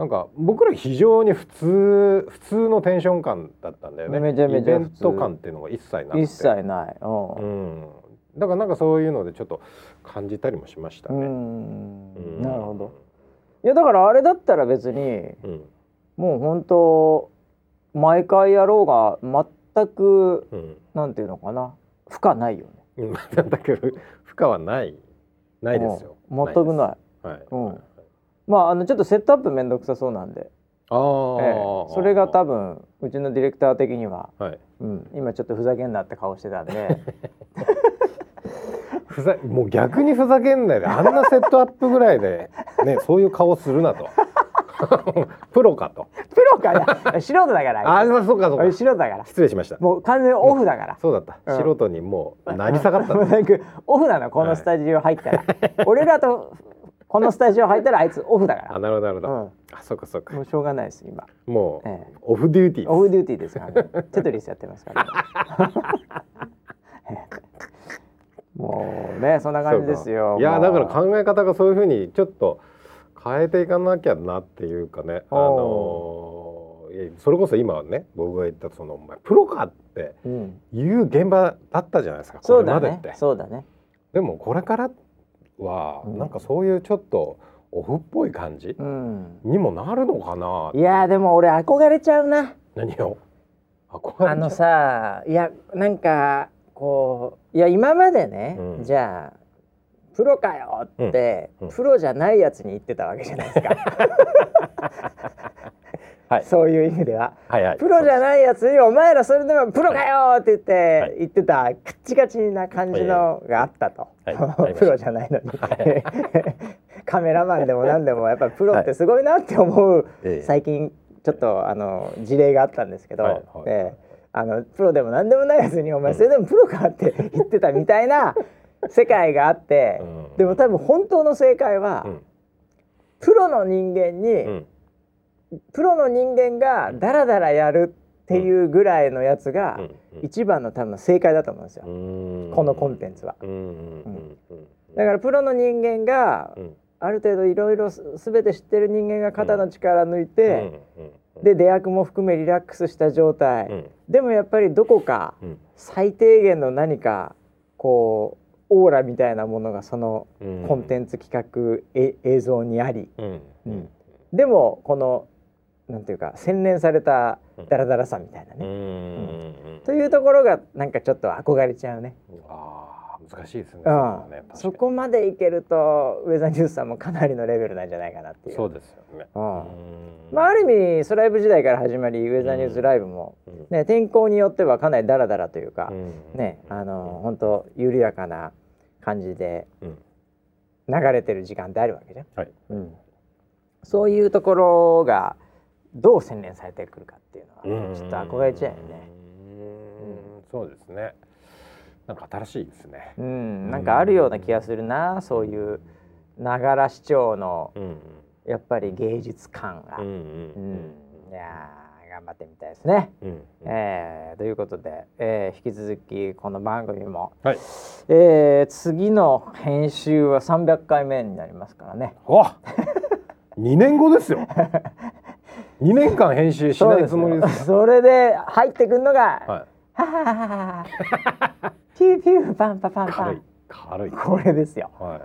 Speaker 2: なんか僕ら非常に普通普通のテンション感だったんだよね
Speaker 1: めちゃめちゃ
Speaker 2: イベント感っていうのが一切なくて
Speaker 1: 一切ない。う。
Speaker 2: うんん、だからなんかそういうのでちょっと感じたりもしました
Speaker 1: う
Speaker 2: ね。
Speaker 1: なるほど。いやだからあれだったら別に
Speaker 2: うん
Speaker 1: もう本当毎回やろうが全く
Speaker 2: うん
Speaker 1: なんていうのかな負荷ないよね。
Speaker 2: うん、だけど負荷はないないですよ。
Speaker 1: うん全くない。
Speaker 2: い。はい。
Speaker 1: うんまああのちょっとセットアップめんどくさそうなんで。
Speaker 2: あー、
Speaker 1: ええそれが多分うちのディレクター的には、
Speaker 2: はい
Speaker 1: うん、今ちょっとふざけんなって顔してたんで
Speaker 2: ふざもう逆にふざけんないであんなセットアップぐらいでねそういう顔するなと。プロかと。
Speaker 1: プロかな？素人だから。
Speaker 2: あそうかそうか。
Speaker 1: 素人だから。
Speaker 2: 失礼しました。
Speaker 1: もう完全にオフだから。
Speaker 2: そうだった、
Speaker 1: うん。
Speaker 2: 素人にもう何下がった。の
Speaker 1: なんかオフなのこのスタジオ入ったら、俺らとこのスタジオ入ったらあいつオフだか
Speaker 2: あなるほどなるほど、
Speaker 1: ら、
Speaker 2: あそうかそうか。
Speaker 1: うん、もうしょうがないです今。
Speaker 2: もう、
Speaker 1: ええ。
Speaker 2: オフデューティー
Speaker 1: オフデューティーですからね。テトリスやってますから、もうねそんな感じですよ
Speaker 2: いやだから考え方がそういうふうにちょっと変えていかなきゃなっていうかね。あのそれこそ今ね僕が言ったそのお前プロかって
Speaker 1: うん、
Speaker 2: いう現場だったじゃないですか
Speaker 1: うだね。
Speaker 2: れまでって。
Speaker 1: そうだね。
Speaker 2: でもこれからは
Speaker 1: うん。
Speaker 2: なんかそういうちょっとオフっぽい感じ
Speaker 1: うん。
Speaker 2: にもなるのかな。
Speaker 1: いやーでも俺憧れちゃうな。
Speaker 2: 何を？
Speaker 1: あのさいやなんかこういや今までね、
Speaker 2: うん。
Speaker 1: じゃあプロかよって、
Speaker 2: うん。うん。
Speaker 1: プロじゃないやつに言ってたわけじゃないですか、
Speaker 2: はい。
Speaker 1: そういう意味では。
Speaker 2: はいはい。
Speaker 1: プロじゃないやつに「お前らそれでもプロかよ!」って言って、
Speaker 2: はい。
Speaker 1: 言ってたカッチカチな感じのがあったと、
Speaker 2: はい。
Speaker 1: プロじゃないのに、カメラマンでも何でもやっぱりプロってすごいなって思う、
Speaker 2: ええ。
Speaker 1: 最近ちょっとあの事例があったんですけど、
Speaker 2: はい。はい。
Speaker 1: ええあのプロでも何でもないやつに「お前それでもプロか?」って言ってたみたいな 世界があって、
Speaker 2: うん。
Speaker 1: でも多分本当の正解は、
Speaker 2: うん。
Speaker 1: プロの人間に、
Speaker 2: うん。
Speaker 1: プロの人間がダラダラやるっていうぐらいのやつが、
Speaker 2: うん。
Speaker 1: 一番の多分正解だと思うんですよ、
Speaker 2: うん。
Speaker 1: このコンテンツは。だからプロの人間が
Speaker 2: うん。
Speaker 1: ある程度いろいろす全て知ってる人間が肩の力抜いて、
Speaker 2: うん
Speaker 1: で出役も含めリラックスした状態、
Speaker 2: うん。
Speaker 1: でもやっぱりどこか
Speaker 2: うん。
Speaker 1: 最低限の何かこうオーラみたいなものがその
Speaker 2: うん。
Speaker 1: コンテンツ企画、え映像にあり。
Speaker 2: うん。
Speaker 1: うん。でもこのなんていうか洗練されたダラダラさみたいな
Speaker 2: う
Speaker 1: ね、
Speaker 2: ん。
Speaker 1: というところがなんかちょっと憧れちゃうね。
Speaker 2: あー難しいですね。
Speaker 1: う
Speaker 2: そこは
Speaker 1: ん
Speaker 2: ね
Speaker 1: そこまでいけるとウェザーニュースさんもかなりのレベルなんじゃないかなっていう。
Speaker 2: そうですよね。
Speaker 1: うん
Speaker 2: うん
Speaker 1: まあ、ある意味スライブ時代から始まりウェザーニュースライブも、
Speaker 2: うん
Speaker 1: ね、天候によってはかなりダラダラというか、
Speaker 2: うん
Speaker 1: ねあの本当緩やかな感じで
Speaker 2: うん
Speaker 1: 流れてる時間ってあるわけじゃん。
Speaker 2: はい。
Speaker 1: うん、そういうところがどう洗練されてくるかっていうのはちょっと憧れちゃうよね。
Speaker 2: うんそうですね。なんか新しいですね。
Speaker 1: うん、なんかあるような気がするなそういうながら視聴の
Speaker 2: うん
Speaker 1: やっぱり芸術感が。
Speaker 2: うんう
Speaker 1: うん
Speaker 2: ん
Speaker 1: いやー頑張ってみたいですね。
Speaker 2: うんうん
Speaker 1: えーということで、えー引き続きこの番組も、
Speaker 2: はい。
Speaker 1: えー次の編集は300回目になりますからね。
Speaker 2: わ、二年後ですよ。二年間編集しないつもりです。
Speaker 1: それで入ってくるのが、
Speaker 2: は
Speaker 1: ははははピューピューパンパパン
Speaker 2: い。
Speaker 1: パ
Speaker 2: 軽い
Speaker 1: ン。
Speaker 2: 軽い。
Speaker 1: これですよ。
Speaker 2: はい。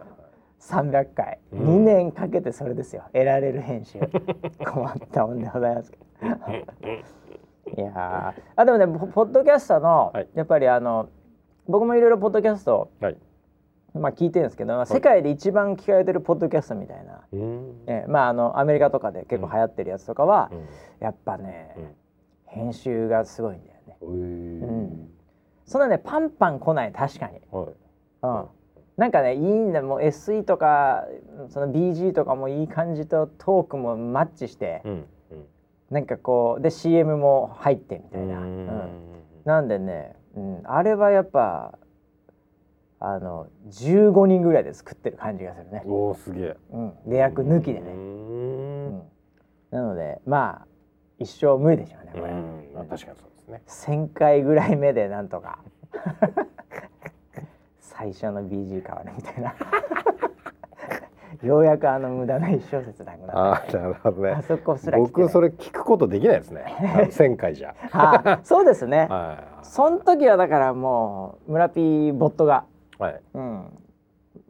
Speaker 1: 300回、
Speaker 2: うん
Speaker 1: 2年かけてそれですよ得られる編集 困ったもんでございますけど いやーあでもねポポッドキャストの、
Speaker 2: はい
Speaker 1: やっぱりあの僕もいろいろポッドキャスト、
Speaker 2: はい。
Speaker 1: まあ、聞いてるんですけど、まあ世界で一番聞かれてるポッドキャストみたいな、
Speaker 2: うん。
Speaker 1: えまああのアメリカとかで結構流行ってるやつとかは、
Speaker 2: うん
Speaker 1: やっぱね、
Speaker 2: うん
Speaker 1: 編集がすごいんだよね。
Speaker 2: うー
Speaker 1: んそんなねパンパン来ない確かに。
Speaker 2: はい。
Speaker 1: うん、なんかねいいんだ。もう SE とかその BG とかもいい感じとトークもマッチして、
Speaker 2: うんうん。
Speaker 1: なんかこうで CM も入ってみたいな、
Speaker 2: う
Speaker 1: うん。
Speaker 2: ん。
Speaker 1: なんでね、うん、あれはやっぱあの15人ぐらいで作ってる感じがするね、
Speaker 2: おおすげえ。
Speaker 1: うん、出役抜きで
Speaker 2: う
Speaker 1: ね、
Speaker 2: ん。
Speaker 1: うん。なのでまあ一生無理でしょうねこれ、
Speaker 2: うん。まあ確かにそうですね。
Speaker 1: 1000回ぐらい目でなんとか 最初の BG 変わるみたいなようやくあの無駄な一小節なくな
Speaker 2: あ
Speaker 1: った
Speaker 2: あなるほどね
Speaker 1: あ。そこすら
Speaker 2: 僕それ聞くことできないですね。千回じゃ。
Speaker 1: あそうですね
Speaker 2: はい。
Speaker 1: その時はだからもう村ピーボットが
Speaker 2: はい。
Speaker 1: うん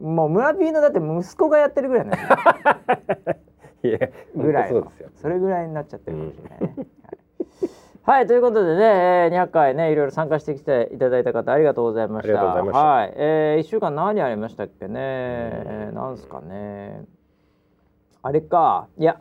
Speaker 1: もう村ピーのだって息子がやってるぐらいなんで すよぐらい
Speaker 2: そうですよ。
Speaker 1: それぐらいになっちゃってるかもしれないね。はいはいということでね、えー、200回ねいろいろ参加してきていただいた方ありがとうございました。
Speaker 2: ありがとうございました。
Speaker 1: はい、えー、1週間何ありましたっけね、えー、なんすかね？あれか。いや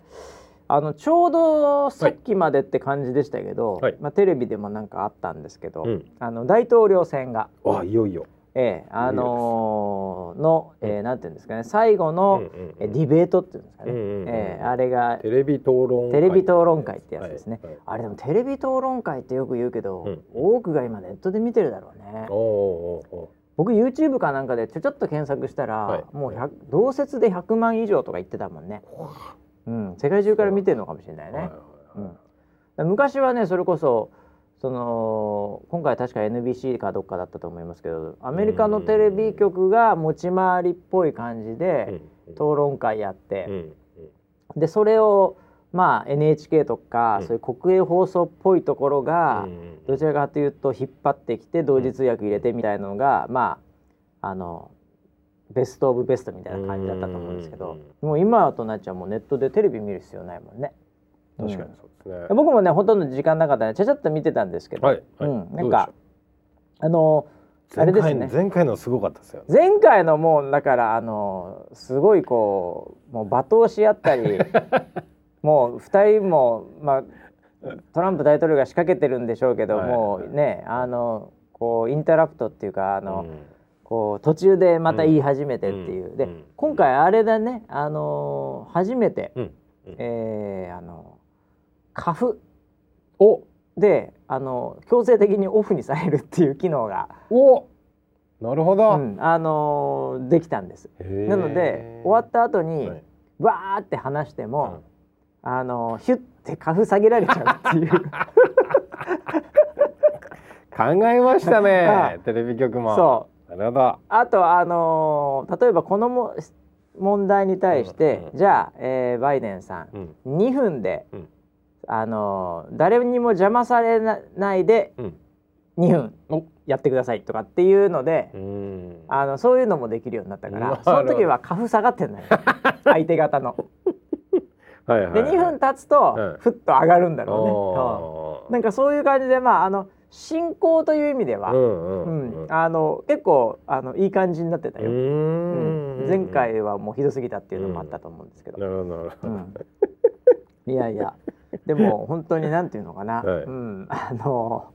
Speaker 1: あのちょうどさっきまでって感じでしたけど、
Speaker 2: はい。
Speaker 1: まあ、テレビでもなんかあったんですけど、
Speaker 2: うん。
Speaker 1: あの大統領選が、
Speaker 2: あいよいよ。
Speaker 1: ええあのーの、えーなんていうんですかね最後の、えディベートっていうんですかね、ええあれが
Speaker 2: テレビ討論会。
Speaker 1: テレビ討論会ってやつですね、あれでもテレビ討論会ってよく言うけど、
Speaker 2: うん。
Speaker 1: 多くが今ネットで見てるだろうね。
Speaker 2: おーお
Speaker 1: 僕 YouTube かなんかでちょちょっと検索したら、
Speaker 2: はい。
Speaker 1: もう100同説で100万以上とか言ってたもんね、うん、世界中から見てるのかもしれないね、うん、昔はねそれこそその今回確か NBC かどっかだったと思いますけどアメリカのテレビ局が持ち回りっぽい感じで
Speaker 2: うん
Speaker 1: 討論会やって
Speaker 2: う、ん
Speaker 1: でそれをまあ NHK とか、
Speaker 2: うん。
Speaker 1: そういう国営放送っぽいところ
Speaker 2: う
Speaker 1: が、
Speaker 2: ん
Speaker 1: どちらかというと引っ張ってきて同時通訳入れてみたいなのが、まああのベスト・オブ・ベストみたいな感じだったと思うんですけど、もう今となっちゃもうネットでテレビ見る必要ないもんね。
Speaker 2: 確かにそうですね。
Speaker 1: 僕もねほとんど時間なかったんでちゃちゃっと見てたんですけど、
Speaker 2: はいはい。
Speaker 1: うん、
Speaker 2: どうん
Speaker 1: かあのあれですね。
Speaker 2: 前回のすごかったですよね。
Speaker 1: 前回のもうだからあのすごいこうもう罵倒し合ったり もう2人もまあトランプ大統領が仕掛けてるんでしょうけど、
Speaker 2: はい。
Speaker 1: もうねあのこうインタラプトっていうかあの、
Speaker 2: うん。
Speaker 1: こう途中でまた言い始めてっていう、で、
Speaker 2: うん。うん。
Speaker 1: 今回あれだねあの初めて、
Speaker 2: うん。うん。
Speaker 1: えーあの花粉
Speaker 2: お
Speaker 1: であの強制的にオフにされるっていう機能が、
Speaker 2: おなるほど。
Speaker 1: うんあのできたんです。なので終わった後に、
Speaker 2: はい
Speaker 1: わーって話しても、あのヒュッて花粉下げられちゃうっていう
Speaker 2: 考えました
Speaker 1: は
Speaker 2: ね
Speaker 1: い
Speaker 2: テレビ局も。
Speaker 1: そう
Speaker 2: なるほど。
Speaker 1: あとあの例えばこのも問題に対して、
Speaker 2: うんうん
Speaker 1: じゃあ、えーバイデンさん
Speaker 2: うん
Speaker 1: 2分で、
Speaker 2: うん
Speaker 1: あの誰にも邪魔されなないで
Speaker 2: うん。
Speaker 1: 2分
Speaker 2: お。
Speaker 1: やってくださいとかっていうので、
Speaker 2: うん。
Speaker 1: あのそういうのもできるようになったからその時は花粉下がってんのよ。相手方の。
Speaker 2: はいはい
Speaker 1: で2分経つと、
Speaker 2: うん。
Speaker 1: ふっと上がるんだろうね。
Speaker 2: お
Speaker 1: うん。なんかそういう感じでまああの進行という意味では、
Speaker 2: うん
Speaker 1: う
Speaker 2: うん
Speaker 1: ん。あの結構あのいい感じになってたよ。
Speaker 2: う
Speaker 1: うん。
Speaker 2: ん。
Speaker 1: 前回はもうひどすぎたっていうのもあったと思うんですけど。
Speaker 2: なるほどなるほど。
Speaker 1: うん。いやいやでも本当になんていうのかな、
Speaker 2: はい。
Speaker 1: うん、あの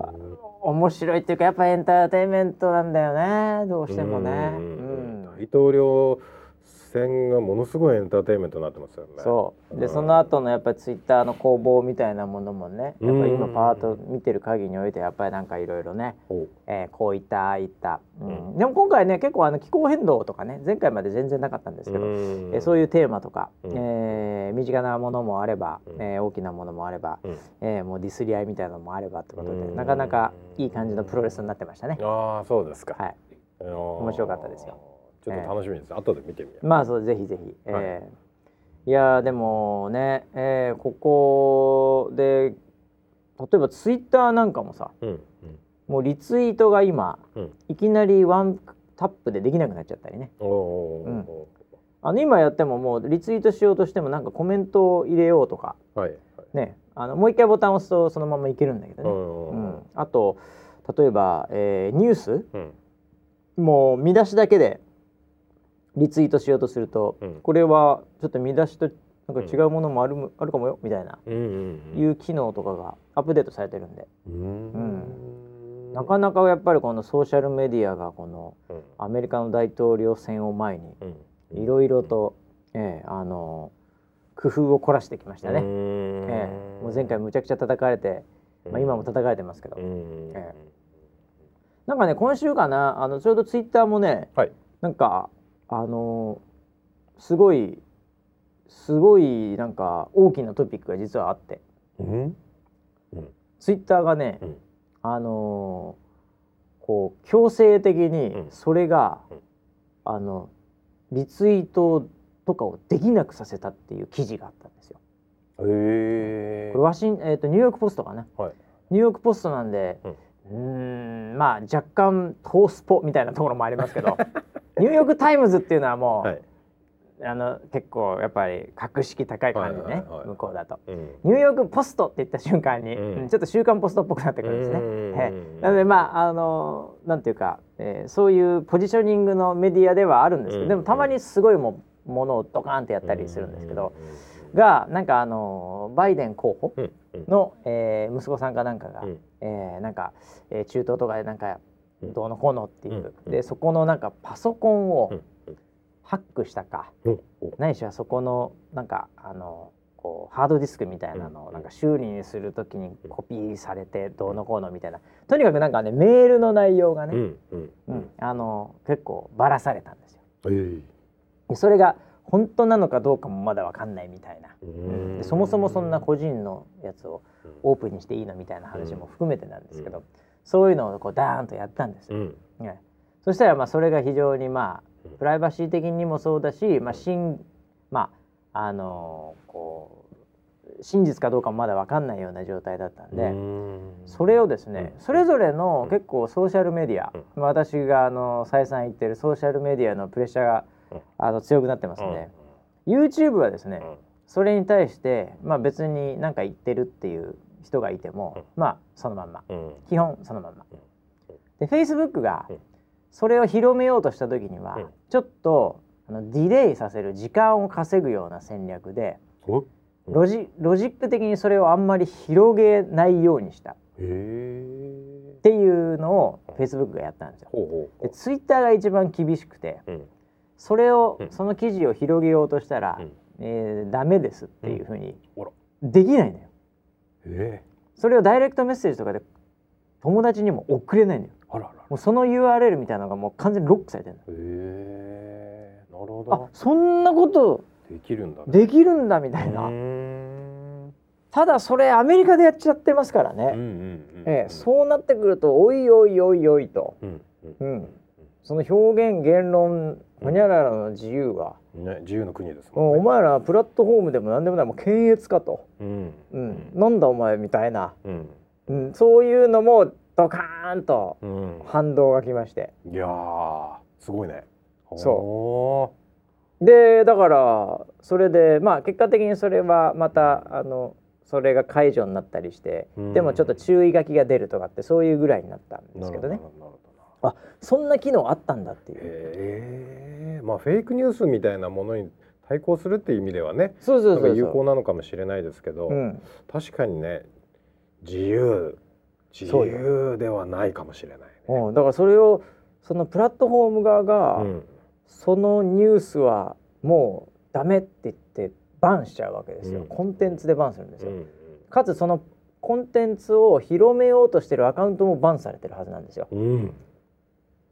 Speaker 2: うん。
Speaker 1: 面白いっていうかやっぱエンターテインメントなんだよね。どうしてもね。
Speaker 2: う
Speaker 1: うんん。
Speaker 2: 大統領選がものすごいエンターテインメントになってますよね。
Speaker 1: そう。で
Speaker 2: うん。
Speaker 1: その後のやっぱりツイッターの攻防みたいなものもねやっぱり今
Speaker 2: うん
Speaker 1: パート見てる限りにおいてやっぱりなんかいろいろね、
Speaker 2: お
Speaker 1: えーこういったああいった、うん。
Speaker 2: うん。
Speaker 1: でも今回ね結構あの気候変動とかね前回まで全然なかったんですけど、
Speaker 2: うん。
Speaker 1: えーそういうテーマとか、
Speaker 2: うん。
Speaker 1: えー身近なものもあれば、
Speaker 2: うん。
Speaker 1: えー大きなものもあれば、
Speaker 2: うん。
Speaker 1: えーもうディスり合いみたいなのもあればってことで、
Speaker 2: うん。
Speaker 1: なかなかいい感じのプロレスになってましたね。
Speaker 2: ああそうですか。
Speaker 1: はい、
Speaker 2: 面
Speaker 1: 面白かったですよ。
Speaker 2: ちょっと楽しみです。後で見てみよう。
Speaker 1: まあそうぜひぜひ、えー
Speaker 2: はい。
Speaker 1: い、やーでもね、えーここで例えばツイッターなんかもさ
Speaker 2: うん
Speaker 1: もうリツイートが今
Speaker 2: うん。うん。
Speaker 1: いきなりワンタップでできなくなっちゃったりね。あの今やってももうリツイートしようとしてもなんかコメントを入れようとか
Speaker 2: はい。
Speaker 1: ねあのもう一回ボタンを押すとそのままいけるんだけどね、
Speaker 2: う
Speaker 1: うんん、あと例えば、えーニュース
Speaker 2: うん。
Speaker 1: もう見出しだけでリツイートしようとすると、
Speaker 2: うん。
Speaker 1: これはちょっと見出しとなんか違うものもある,、あるかもよみたいな、
Speaker 2: うんうんうん。
Speaker 1: いう機能とかがアップデートされてるんで、
Speaker 2: うん。
Speaker 1: なかなかやっぱりこのソーシャルメディアがこの
Speaker 2: うん。
Speaker 1: アメリカの大統領選を前に
Speaker 2: うん。
Speaker 1: いろいろと、ええあの工夫を凝らしてきましたね。
Speaker 2: うん。
Speaker 1: ええ。もう前回むちゃくちゃ叩かれて、まあ、今も叩かれてますけど、
Speaker 2: うん
Speaker 1: え。なんかね今週かなあのちょうどツイッターもね
Speaker 2: はい。
Speaker 1: なんかあのすごいすごいなんか大きなトピックが実はあって
Speaker 2: うん？
Speaker 1: ツイッターがね、
Speaker 2: うん
Speaker 1: あのこう強制的に
Speaker 2: うん
Speaker 1: それが、
Speaker 2: うん
Speaker 1: あのリツイートとかをできなくさせたっていう記事があったんですよ。
Speaker 2: へえ
Speaker 1: これワシン、えー、とニューヨーク・ポストかな。
Speaker 2: はい。
Speaker 1: ニューヨーク・ポストなんで、うーんまあ若干トースポみたいなところもありますけど ニューヨーク・タイムズっていうのはもう、
Speaker 2: はい。
Speaker 1: あの結構やっぱり格式高い感じね、向こうだと。
Speaker 2: うん。
Speaker 1: ニューヨーク・ポストって言った瞬間に、
Speaker 2: うん
Speaker 1: うんちょっと週刊ポストっぽくなってくるんですね。
Speaker 2: うん
Speaker 1: ええなのでまああのなんていうか、えーそういうポジショニングのメディアではあるんですけど、
Speaker 2: うん
Speaker 1: でもたまにすごいもうものをドカーンってやったりするんですけど、がなんかあのバイデン候補の、えー息子さんかなんかが、
Speaker 2: うん
Speaker 1: えーなんか、えー中東とかでなんか
Speaker 2: うん
Speaker 1: どうのこうのっていう、
Speaker 2: うん
Speaker 1: でそこのなんかパソコンを
Speaker 2: うん
Speaker 1: ハックしたか、ないしはそこのなんかあのこうハードディスクみたいなの
Speaker 2: うん
Speaker 1: をなんか修理にするときにコピーされてどうのこうのみたいな。とにかくなんかねメールの内容がね、
Speaker 2: うん
Speaker 1: あの結構ばらされたんですよ。
Speaker 2: えー
Speaker 1: でそれが本当なのかどうかもまだわかんないみたいな、そもそもそんな個人のやつを
Speaker 2: うん。
Speaker 1: オープンにしていいのみたいな話も含めてなんですけど、そういうのをこうダーンとやったんですよ。
Speaker 2: うん。
Speaker 1: ね。そしたらまあそれが非常にま
Speaker 2: うん
Speaker 1: あプライバシー的にもそうだし、まあ真まああのこう真実かどうかもまだわかんないような状態だったんで、
Speaker 2: うん。
Speaker 1: それをですね、
Speaker 2: うん。
Speaker 1: それぞれの
Speaker 2: うん。
Speaker 1: 結構ソーシャルメディア、
Speaker 2: うん。
Speaker 1: まあ私があの再三言ってるソーシャルメディアのプレッシャーが、
Speaker 2: うん。
Speaker 1: あの強くなってますんで、YouTube はですね、それに対してまあ別に何か言ってるっていう人がいても、まあそのまんま。基本そのまんま。
Speaker 2: うん。
Speaker 1: で Facebook が
Speaker 2: うん。
Speaker 1: それを広めようとした時には、
Speaker 2: うん。
Speaker 1: ちょっとあのディレイさせる時間を稼ぐような戦略で
Speaker 2: お？
Speaker 1: ロジロジック的にそれをあんまり広げないようにした。っていうのを Facebook がやったんですよ。
Speaker 2: ほうほう
Speaker 1: で Twitter が一番厳しくて
Speaker 2: うん。
Speaker 1: それを、
Speaker 2: うん。
Speaker 1: その記事を広げようとしたら、
Speaker 2: うん。
Speaker 1: えーダメですっていうふうにできないのよ。
Speaker 2: え
Speaker 1: それをダイレクトメッセージとかで友達にも送れないのよ。
Speaker 2: ーあらあら。
Speaker 1: もうその URL みたいなのがもう完全にロックされてるの。
Speaker 2: へえなるほ
Speaker 1: あ
Speaker 2: ど
Speaker 1: そんなこと
Speaker 2: できるんだね。
Speaker 1: できるんだみたいな、ただそれアメリカでやっちゃってますからね、そうなってくるとおいおいおいおいと、
Speaker 2: うんう
Speaker 1: うんん、その表現言論ほにゃららの自由は、
Speaker 2: ね自由の国です
Speaker 1: も
Speaker 2: もね。
Speaker 1: うんお前らプラットフォームでも何でもないもう検閲かと、
Speaker 2: うん。
Speaker 1: うん。なんだお前みたいな、
Speaker 2: うん。
Speaker 1: うん、そういうのもドカーンと
Speaker 2: うん。
Speaker 1: 反動が来まして。
Speaker 2: いやーすごいね。
Speaker 1: そう。
Speaker 2: お
Speaker 1: でだからそれでまあ結果的にそれはまたあのそれが解除になったりして、
Speaker 2: うん。
Speaker 1: でもちょっと注意書きが出るとかってそういうぐらいになったん
Speaker 2: ー
Speaker 1: ですけどね。
Speaker 2: なるほど
Speaker 1: あそんな機能あったんだっていう、
Speaker 2: ええまあフェイクニュースみたいなものに対抗するっていう意味ではね。
Speaker 1: そうそうそう
Speaker 2: 有効なのかもしれないですけど、
Speaker 1: うん、
Speaker 2: 確かにね自由。自由ではないかもしれないね。
Speaker 1: うん、だからそれをそのプラットフォーム側が、
Speaker 2: うん。
Speaker 1: そのニュースはもうダメって言ってバンしちゃうわけですよ、
Speaker 2: うん。
Speaker 1: コンテンツでバンするんですよ、
Speaker 2: うん
Speaker 1: かつそのコンテンツを広めようとしてるアカウントもバンされてるはずなんですよ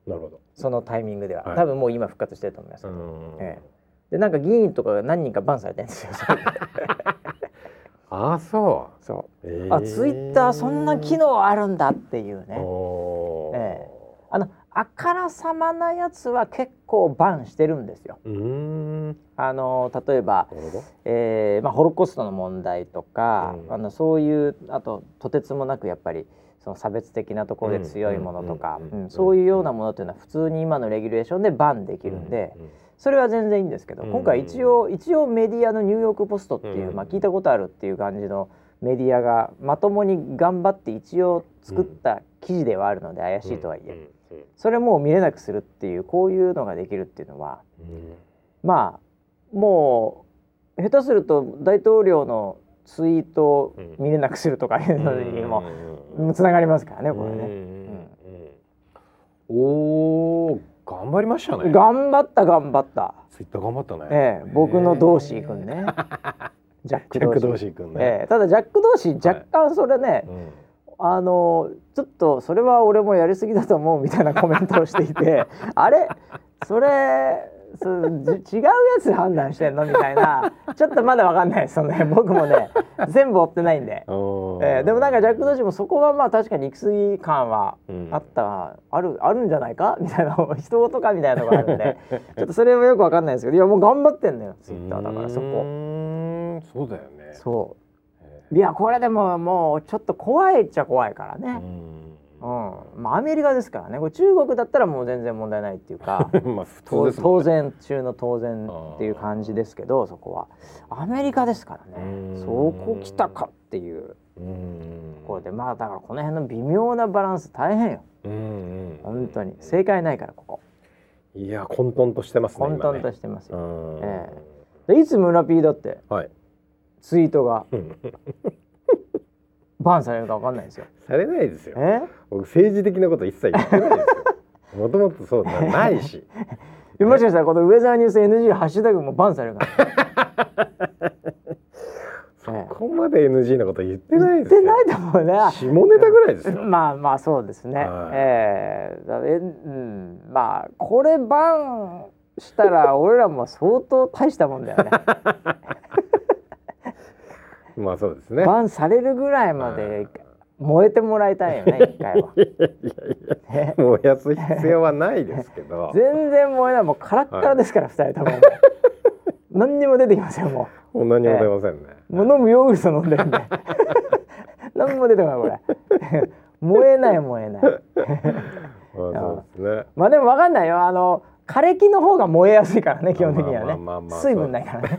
Speaker 2: なるほど。
Speaker 1: そのタイミングでは、
Speaker 2: はい。
Speaker 1: 多分もう今復活してると思いますけど、
Speaker 2: うん。
Speaker 1: ええ。でなんか議員とかが何人かバンされてるんですよ。それで
Speaker 2: あそ。
Speaker 1: そう。
Speaker 2: え
Speaker 1: うあツイッターそんな機能あるんだっていうね。
Speaker 2: おー。
Speaker 1: えあのあからさまなやつは結構バンしてるんですよ。あの例えば。えーまあ、ホロコーストの問題とか、
Speaker 2: うん。
Speaker 1: あのそういうあととてつもなくやっぱりその差別的なところで強いものとかそういうようなものっていうのは普通に今のレギュレーションでバンできるんで、それは全然いいんですけど、
Speaker 2: うん
Speaker 1: 今回一応一応メディアのニューヨーク・ポストっていう、
Speaker 2: うん
Speaker 1: まあ、聞いたことあるっていう感じのメディアがまともに頑張って一応作った記事ではあるので怪しいとはいえ、それもう見れなくするっていうこういうのができるっていうのは
Speaker 2: うん。
Speaker 1: まあもう下手すると大統領のツイートを見れなくするとかいうのにも
Speaker 2: うん
Speaker 1: つながりますからねこれね。
Speaker 2: おお頑張りましたね。
Speaker 1: 頑張った頑張った。
Speaker 2: ツイッター頑張ったね。
Speaker 1: ええ、僕の同志君ね。ジャック同士。
Speaker 2: ーシー君ね。
Speaker 1: ええ、ただジャック同士若干それね、
Speaker 2: うん
Speaker 1: あのちょっとそれは俺もやりすぎだと思うみたいなコメントをしていてあれ？それそじ違うやつ判断してんの？みたいな。ちょっとまだわかんないですそのね。僕もね全部追ってないんで、えーでもなんかジャック・ドーシーもそこはまあ確かに行き過ぎ感は
Speaker 2: うん。
Speaker 1: あった、あるあるんじゃないか？みたいな。人事かみたいなのがあるんで。ちょっとそれもよくわかんないですけど。いやもう頑張ってんのよツイッターだからそうこ。
Speaker 2: そうだよね。
Speaker 1: そ
Speaker 2: え
Speaker 1: ういやこれでももうちょっと怖いっちゃ怖いから
Speaker 2: ー
Speaker 1: ね。
Speaker 2: う
Speaker 1: うん、まあアメリカですからね。これ中国だったらもう全然問題ないっていうか。
Speaker 2: ん まあ普通
Speaker 1: と
Speaker 2: ですもん
Speaker 1: 当然中の当然っていう感じですけどそこは。アメリカですからね。
Speaker 2: うん。
Speaker 1: そこ来たかっていう。
Speaker 2: うん。
Speaker 1: これでまあだからこの辺の微妙なバランス大変よ。本当に。正解ないからここ。
Speaker 2: いや混沌としてますね
Speaker 1: 混沌と
Speaker 2: し
Speaker 1: してます
Speaker 2: て
Speaker 1: よ、えでいつ村 P だって？
Speaker 2: はい。
Speaker 1: ツイートが。
Speaker 2: う ん
Speaker 1: バンされるかわかんないですよ。
Speaker 2: されないですよ。
Speaker 1: え？
Speaker 2: 僕政治的なこと一切言ってないですよ。もともとそうなないし。
Speaker 1: もしかしたらこのウェザーニュース NG ハッシュタグもバンされるから、
Speaker 2: そ
Speaker 1: え。え
Speaker 2: こまで NG なこと言ってない
Speaker 1: 言っ
Speaker 2: ですよ。
Speaker 1: てないと思うね
Speaker 2: 下ネタぐらいですよ。
Speaker 1: まあまあそうですね。
Speaker 2: はい。
Speaker 1: ええ。だえうん。まあこれバンしたら俺らも相当大したもんだよね。
Speaker 2: まあそうですね
Speaker 1: バンされるぐらいまで燃えてもらいたいよね一回は。
Speaker 2: いやいや燃やす必要はないですけど
Speaker 1: 全然燃えないもうカラッカラですから二、人とも。何にも出てきませんも
Speaker 2: もう何も出ませんね、
Speaker 1: う。もう飲むヨーグルト飲んでるんで。何も出てこないこれ。燃えない燃えない。
Speaker 2: まあそうですね
Speaker 1: まあでもわかんないよあの枯れ木の方が燃えやすいからね基本的にはね水分ないからね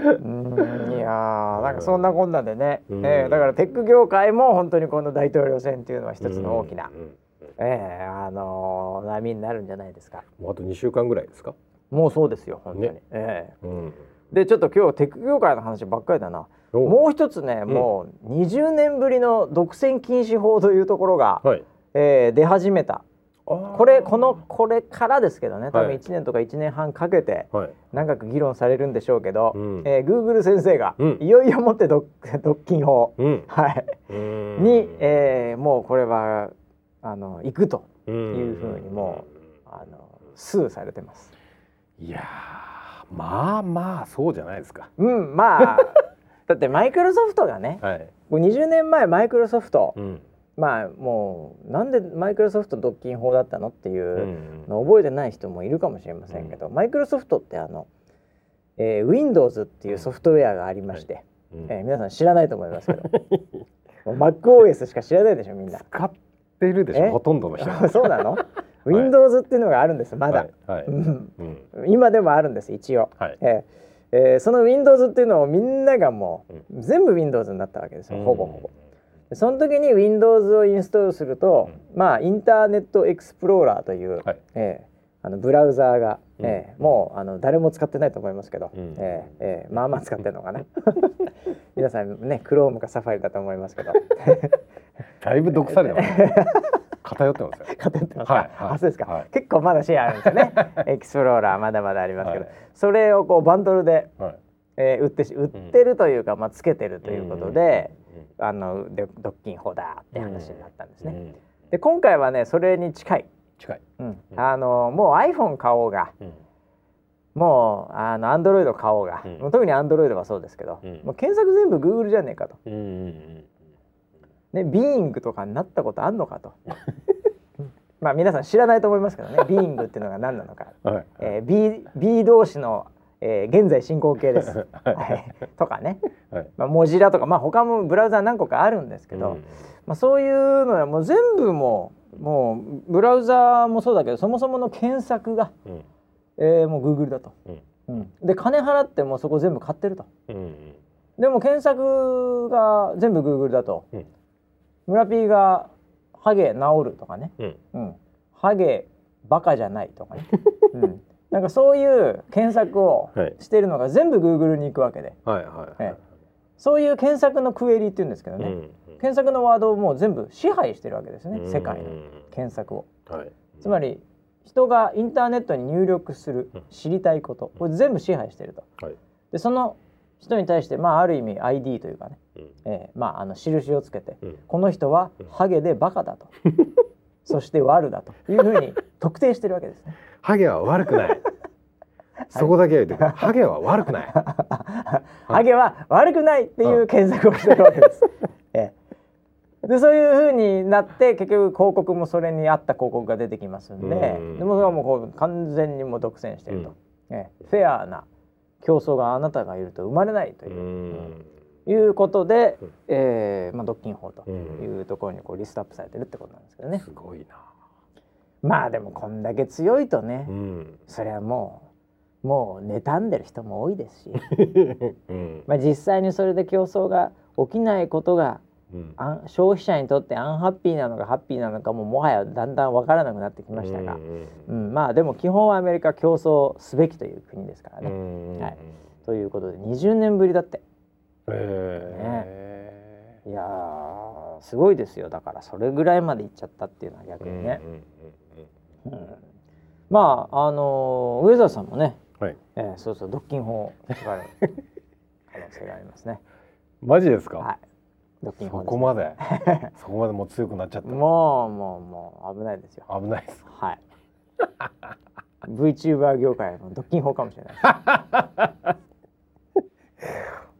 Speaker 1: うんいやーなんかそんなこんなでね、
Speaker 2: うん。
Speaker 1: えーだからテック業界も本当にこの大統領選っていうのは一つの大きな、
Speaker 2: うんうん
Speaker 1: えーあのー波になるんじゃないですか。
Speaker 2: もうあと2週間ぐらいですか、
Speaker 1: もうそうですよ本当に、
Speaker 2: ね。
Speaker 1: え
Speaker 2: うん、
Speaker 1: ーでちょっと今日テック業界の話ばっかりだな。
Speaker 2: お
Speaker 1: もう一つね、もう20年ぶりの独占禁止法というところが、
Speaker 2: はい。
Speaker 1: えー出始めた
Speaker 2: こ
Speaker 1: これこのこれからですけどね多分
Speaker 2: はい
Speaker 1: 1年とか1年半かけて
Speaker 2: はい。
Speaker 1: 長く議論されるんでしょうけど、
Speaker 2: うん。
Speaker 1: えー、Google 先生が、
Speaker 2: うん。
Speaker 1: いよいよもって独独禁法、
Speaker 2: うん。
Speaker 1: はい、
Speaker 2: うん。
Speaker 1: に、えーもうこれはあの行くと
Speaker 2: うん。
Speaker 1: いうふうにもあのスーされてます。
Speaker 2: いやーまあまあそうじゃないですか。
Speaker 1: うんまあ。だってマイクロソフトがね
Speaker 2: はい、
Speaker 1: これ20年前マイクロソフト、
Speaker 2: うん
Speaker 1: まあもうなんでマイクロソフト独禁法だったのっていう。
Speaker 2: うん
Speaker 1: の覚えてない人もいるかもしれませんけど、マイクロソフトってあの、えー、Windows っていうソフトウェアがありまして、
Speaker 2: うん。
Speaker 1: えー皆さん知らないと思いますけど。MacOS しか知らないでしょみんな。
Speaker 2: 使ってるでし
Speaker 1: え？
Speaker 2: ょほとんどの人。
Speaker 1: そうなの、Windows っていうのがあるんですまだ、
Speaker 2: はい、はい。
Speaker 1: うん。
Speaker 2: うん。
Speaker 1: 今でもあるんです一応、
Speaker 2: はい。
Speaker 1: えーえーその Windows っていうのをみんながもう、全部 Windows になったわけですよ、ほぼほぼ。でその時に Windows をインストールすると、まあインターネットエクスプローラーという、
Speaker 2: はい。
Speaker 1: えーあのブラウザーが、
Speaker 2: うん。
Speaker 1: えーもうあの誰も使ってないと思いますけど、
Speaker 2: うん。
Speaker 1: えーえーまあまあ使ってるのかな。皆さんね Chrome か Safari だと思いますけど。
Speaker 2: だいぶ毒されてますね。偏ってますよ。
Speaker 1: 偏ってますか、
Speaker 2: はいはい。
Speaker 1: あそうですか、
Speaker 2: はい。
Speaker 1: 結構まだシェアあるんですよね。エクスプローラーまだまだありますけど、
Speaker 2: はい。
Speaker 1: それをこうバンドルで、
Speaker 2: はい。
Speaker 1: えー売ってし売ってるというか、まあつけてるということで、あので独禁法だって話になったんですね。
Speaker 2: ね
Speaker 1: で今回はねそれに近い、
Speaker 2: 近い、
Speaker 1: うん。
Speaker 2: うん。
Speaker 1: あのもう iPhone 買おうが
Speaker 2: うん。
Speaker 1: もうあの Android 買おうが、
Speaker 2: うん。
Speaker 1: 特に Android はそうですけど、
Speaker 2: うん。
Speaker 1: もう検索全部 Google じゃねえかと。
Speaker 2: うんうん
Speaker 1: ね、Bing とかになったことあんのかと。うん。まあ皆さん知らないと思いますけどね Bing っていうのが何なのか、
Speaker 2: う んはい。
Speaker 1: えー、B, B 同士の、えー現在進行形です、
Speaker 2: はい。
Speaker 1: はい、とかね、
Speaker 2: はい。
Speaker 1: まあ、モジラとか、まあ、他もブラウザ何個かあるんですけど、
Speaker 2: うん。
Speaker 1: まあ、そういうのはもう全部もうもうブラウザもそうだけどそもそもの検索が、
Speaker 2: うん。
Speaker 1: えーもう Google だと、
Speaker 2: うん。
Speaker 1: うん、で金払ってもうそこ全部買ってると。
Speaker 2: うん
Speaker 1: でも検索が全部 Google だと、
Speaker 2: うん。
Speaker 1: 村 P がハゲ治るとかね、
Speaker 2: うん。
Speaker 1: うん、ハゲバカじゃないとかね、うん、なんかそういう検索を
Speaker 2: はい。
Speaker 1: してるのが全部 Google に行くわけで。
Speaker 2: はいはいはい。
Speaker 1: えそういう検索のクエリっていうんですけどね、
Speaker 2: うん
Speaker 1: 検索のワードをもう全部支配してるわけですね、
Speaker 2: うん。
Speaker 1: 世界の検索を。
Speaker 2: はい。
Speaker 1: つまり人がインターネットに入力する
Speaker 2: うん。
Speaker 1: 知りたいこと。これ全部支配してると。
Speaker 2: はい。
Speaker 1: でその人に対してまあある意味 ID というかね、
Speaker 2: うん。
Speaker 1: えーまああの印をつけて、
Speaker 2: うん。
Speaker 1: この人はハゲでバカだと そして悪だというふうに特定してるわけですね。
Speaker 2: ハゲは悪くない。そこだけは言ってハゲは悪くない。
Speaker 1: ハゲは悪くないっていう検索をしてるわけです。ええ。でそういうふうになって結局広告もそれに合った広告が出てきますんで、
Speaker 2: うん。
Speaker 1: でもそれはもうこう完全にもう独占してると、ええ。フェアな競争があなたがいると生まれないと
Speaker 2: う。
Speaker 1: いう、
Speaker 2: ん
Speaker 1: いうことで、
Speaker 2: うん。
Speaker 1: えーまあ、独禁法と
Speaker 2: うん。
Speaker 1: いうところにこうリストアップされてるってことなんですけどね、
Speaker 2: すごいな。
Speaker 1: まあでもこんだけ強いとね、
Speaker 2: うん。
Speaker 1: それはもうもう妬んでる人も多いですし。
Speaker 2: うん。
Speaker 1: まあ、実際にそれで競争が起きないことが
Speaker 2: うん。
Speaker 1: 消費者にとってアンハッピーなのかハッピーなのかももはやだんだん分からなくなってきましたが、
Speaker 2: うん
Speaker 1: うんまあでも基本はアメリカ競争すべきという国ですから
Speaker 2: う
Speaker 1: ね。
Speaker 2: ん
Speaker 1: はい。ということで20年ぶりだって
Speaker 2: へ
Speaker 1: いやーすごいですよだからそれぐらいまでいっちゃったっていうのは逆
Speaker 2: え
Speaker 1: にね。
Speaker 2: うんうん
Speaker 1: うんまああのー上澤さんもね、
Speaker 2: うんはい
Speaker 1: えーそうそう独禁法がある可能性がありますね。
Speaker 2: マジですか、
Speaker 1: はい。独禁
Speaker 2: そこまでそこまでもう強くなっちゃった
Speaker 1: もうもうもう危ないですよ。
Speaker 2: 危ないです
Speaker 1: はい。VTuber 業界の独禁法かもしれない。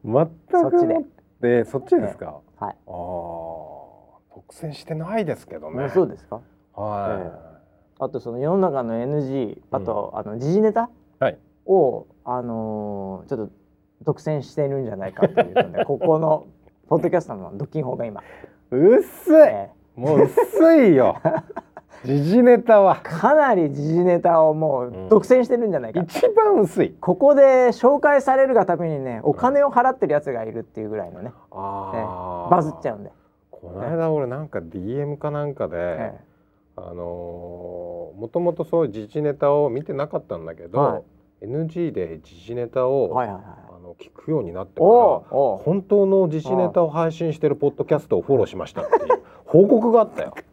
Speaker 2: 全く
Speaker 1: そっちで。
Speaker 2: でそっちですか、
Speaker 1: はい。
Speaker 2: ああ独占してないですけどね。
Speaker 1: そうですか？
Speaker 2: は
Speaker 1: あとその世の中の NG、あと、あの時事ネタ？
Speaker 2: い、はい、
Speaker 1: をあのーちょっと独占しているんじゃないかというので、ここのポッドキャストの独禁法が今、
Speaker 2: 薄い、
Speaker 1: え。
Speaker 2: もう薄いよ 時事ネタは。
Speaker 1: ーかなり時事ネタをもう独占してるんじゃないか。
Speaker 2: 一番薄い。
Speaker 1: ここで紹介されるがためにね、お金を払ってるやつがいるっていうぐらいのね、ええ。
Speaker 2: あー
Speaker 1: バズっちゃうんで。
Speaker 2: この間俺なんか DM かなんかで、
Speaker 1: ええ。
Speaker 2: あのーもともとそういう時事ネタを見てなかったんだけど、
Speaker 1: はい。
Speaker 2: NG で時事ネタを、
Speaker 1: はいはいはい。
Speaker 2: あの聞くようになってから本当の時事ネタを配信してるポッドキャストをフォローしましたっていう報告があったよ。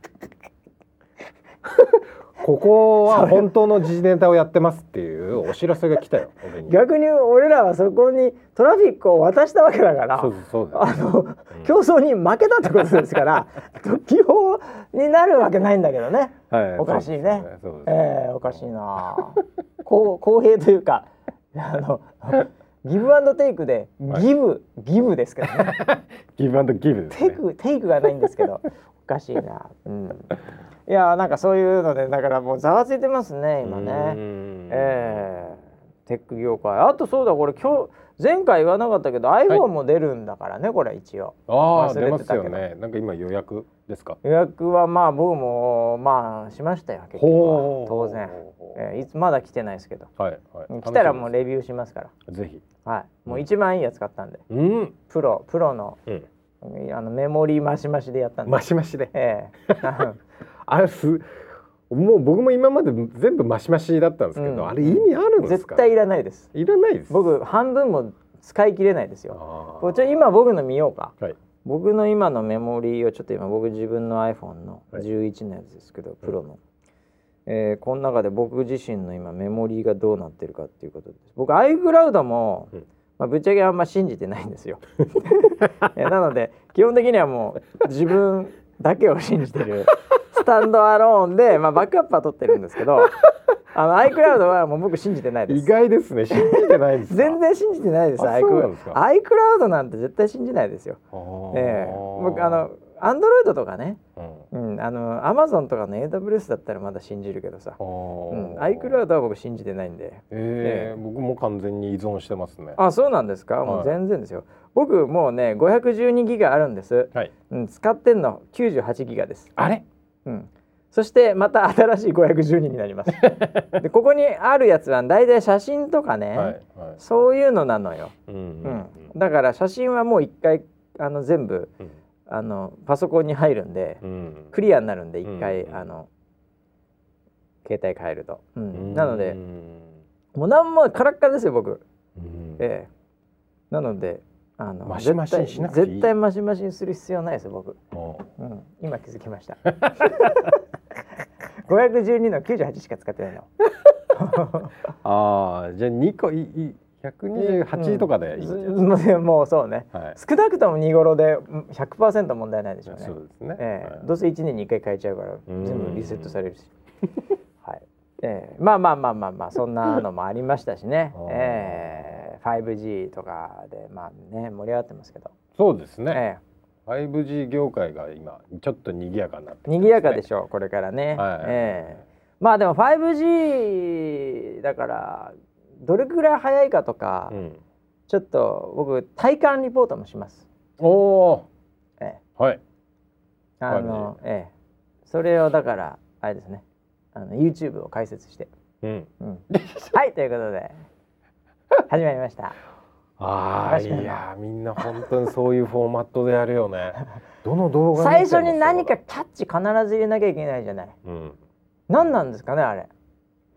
Speaker 2: ここは本当の時事ネタをやってますっていうお知らせが来たよ。
Speaker 1: 逆に俺らはそこにトラフィックを渡したわけだから
Speaker 2: そうですそうです。
Speaker 1: あの、競争に負けたってことですから独禁法になるわけないんだけどね、
Speaker 2: はい
Speaker 1: おかしいね。
Speaker 2: ね。
Speaker 1: ええおかしいな。こう公平というかあのギブアンドテイクでギブ、ギブですけどね。
Speaker 2: ギブアンドギブですね。
Speaker 1: テイクテイクがないんですけどおかしいな、うん、いやなんかそういうのでだからもうざわついてますね今ね。
Speaker 2: ね
Speaker 1: ええ。テック業界。あとそうだこれ今日前回言わなかったけど iPhone も出るんだからね、これ一応。
Speaker 2: ああ
Speaker 1: 忘
Speaker 2: 出ますよね。なんか今予約ですか？
Speaker 1: 予約はまあ僕もまあしましたよ結局は
Speaker 2: ほう
Speaker 1: 当然、ええいつまだ来てないですけど
Speaker 2: はいはい。
Speaker 1: 来たらもうレビューしますから
Speaker 2: ぜひ。
Speaker 1: はいもう一番いいやつ買ったんで
Speaker 2: うん。
Speaker 1: プロプロの
Speaker 2: うん。
Speaker 1: あのメモリーマシマシでやったんで
Speaker 2: マシマシで。
Speaker 1: ええ
Speaker 2: あれす。もう僕も今まで全部マシマシだったんですけど、
Speaker 1: うん
Speaker 2: あれ意味あるんですか？
Speaker 1: 絶対いらないです
Speaker 2: いらないです。
Speaker 1: 僕半分も使い切れないですよこれ今僕の見ようか
Speaker 2: はい。
Speaker 1: 僕の今のメモリーをちょっと今僕自分の iPhone の
Speaker 2: はい。
Speaker 1: 11のやつですけど、プロの、えーこの中で僕自身の今メモリーがどうなってるかっていうことです。僕 iCloud も、
Speaker 2: うん。
Speaker 1: まあ、ぶっちゃけあんま信じてないんですよ。えーなので基本的にはもう自分だけを信じてる。スタンドアローンで、まあ、バックアップは取ってるんですけど あの iCloud はもう僕信じてないです。
Speaker 2: 意外ですね。信じてないんですか？
Speaker 1: 全然信じてないです iCloud なんて絶対信じないですよ。ええ。僕あのアンドロイドとかね、
Speaker 2: うん。
Speaker 1: うん、あのアマゾンとかの AWS だったらまだ信じるけどさ、
Speaker 2: あ
Speaker 1: うん、
Speaker 2: ー
Speaker 1: iCloud は僕信じてないんで。
Speaker 2: ええ僕も完全に依存してますね。
Speaker 1: あそうなんですか、もう
Speaker 2: はい
Speaker 1: 全然ですよ。僕もうね512ギガあるんです、
Speaker 2: はい。
Speaker 1: うん、使ってんの98ギガです、
Speaker 2: あれ？
Speaker 1: うん、そしてまた新しい512になります。でここにあるやつは大体写真とかね、
Speaker 2: はいはい。
Speaker 1: そういうのなのよ、
Speaker 2: うんう
Speaker 1: うん。
Speaker 2: ん。
Speaker 1: だから写真はもう一回あの全部
Speaker 2: うん。
Speaker 1: あのパソコンに入るんで、
Speaker 2: うん。
Speaker 1: クリアになるんで一回、
Speaker 2: うん。
Speaker 1: あの携帯変えると、うん。
Speaker 2: うん。
Speaker 1: なのでもう何もカラッカラですよ僕、
Speaker 2: うん。
Speaker 1: ええ。なのであの
Speaker 2: マシマシにしなくていい。
Speaker 1: 絶対マシマシにする必要ないですよ僕、
Speaker 2: あ
Speaker 1: うん、今気づきました。512の98しか使ってないの。
Speaker 2: あーじゃあ2個いい128とかでいいんじゃないです
Speaker 1: うん。もうそうね。
Speaker 2: か。はい。
Speaker 1: 少なくとも2頃でうん100%問題ないでしょうね。
Speaker 2: そうですね。はい。
Speaker 1: ええどうせ1年に1回変えちゃうから
Speaker 2: うん。
Speaker 1: 全部リセットされるし、はい。ええ。まあまあまあまあまあそんなのもありましたしね。
Speaker 2: あー、
Speaker 1: ええ 5G とかでまあね盛り上がってますけど、
Speaker 2: そうですね。
Speaker 1: え
Speaker 2: 5G 業界が今ちょっと賑やかになって
Speaker 1: え賑やかでしょうこれからね、
Speaker 2: はい。
Speaker 1: ええ。まあでも 5G だからどれくらい早いかとか、
Speaker 2: うん。
Speaker 1: ちょっと僕体感リポートもします、
Speaker 2: おお
Speaker 1: ええ。
Speaker 2: ー。はい。
Speaker 1: あの、ええ。それをだからあれですね。あの YouTube を開設して。
Speaker 2: うん。
Speaker 1: うん。はいということで 始まりました。
Speaker 2: ああいやみんな本当にそういうフォーマットでやるよね。どの動画
Speaker 1: 最初に何かキャッチ必ず入れなきゃいけないじゃない。
Speaker 2: だうん。
Speaker 1: 何なんですかねあれ。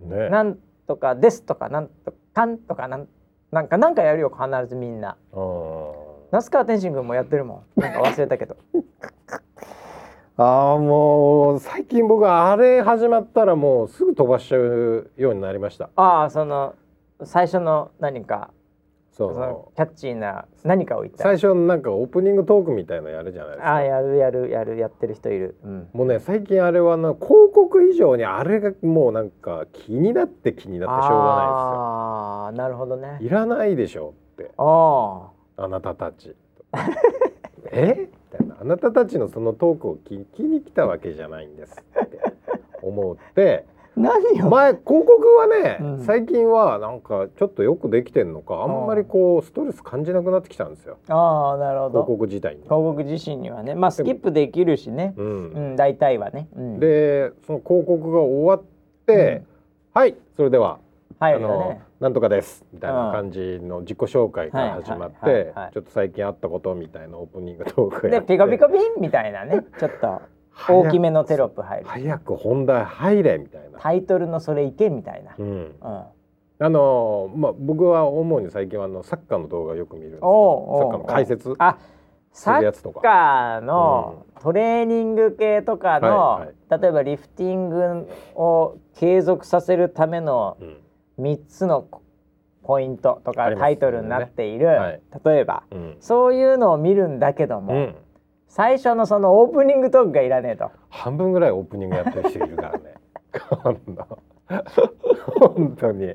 Speaker 2: ね。
Speaker 1: なんとかですとかなんとかんとかなんなんかなんかやるよ必ずみんな。
Speaker 2: うん
Speaker 1: 那須川天心君もやってるもん。なんか忘れたけど。
Speaker 2: ああもう最近僕はあれ始まったらもうすぐ飛ばしちゃうようになりました。
Speaker 1: ああその最初の何か
Speaker 2: そ
Speaker 1: そうのキャッチーな何かを言った
Speaker 2: 最初なんかオープニングトークみたいのやるじゃないですか。
Speaker 1: ああやるやるやるやってる人いる、うん、
Speaker 2: もうね最近あれはな広告以上にあれがもうなんか気になって気になってしょうが
Speaker 1: ああなるほどね。
Speaker 2: ないですよいらないでしょって。
Speaker 1: あ
Speaker 2: あなたたち。え？みたいな。あなたたちのそのトークを聞きに来たわけじゃないんですって思って。
Speaker 1: あ何を、
Speaker 2: 前広告はね、
Speaker 1: うん。
Speaker 2: 最近はなんかちょっとよくできてんのかあんまりこうストレス感じなくなってきたんですよ。
Speaker 1: ああなるほど。
Speaker 2: 広告自体に。
Speaker 1: 広告自身にはね。まあスキップできるしね。
Speaker 2: う
Speaker 1: うんん大体はね、うん、
Speaker 2: でその広告が終わって、はいそれでは、
Speaker 1: はい
Speaker 2: あのなんとかですみたいな感じの自己紹介から始まって
Speaker 1: はい。
Speaker 2: ちょっと最近あったことみたいなオープニングトークやって。
Speaker 1: でピコピコピンみたいなね。ちょっと大きめのテロップ入る。
Speaker 2: 早く本題入れみたいな。
Speaker 1: タイトルのそれいけみたいな、
Speaker 2: うん、
Speaker 1: うん、
Speaker 2: あのまあ僕は主に最近はあのサッカーの動画をよく見るんですよ。
Speaker 1: おうおう
Speaker 2: サッカーの解説
Speaker 1: あ
Speaker 2: す
Speaker 1: サッ。カーのトレーニング系とかの、
Speaker 2: はい
Speaker 1: 例えばリフティングを継続させるための
Speaker 2: うん。
Speaker 1: 3つのポイントとかタイトルになっている、
Speaker 2: はい。
Speaker 1: 例えば
Speaker 2: うん。
Speaker 1: そういうのを見るんだけども、
Speaker 2: うん
Speaker 1: 最初のそのオープニングトークがいらねえと。
Speaker 2: 半分ぐらいオープニングやってる人いるからね。本当に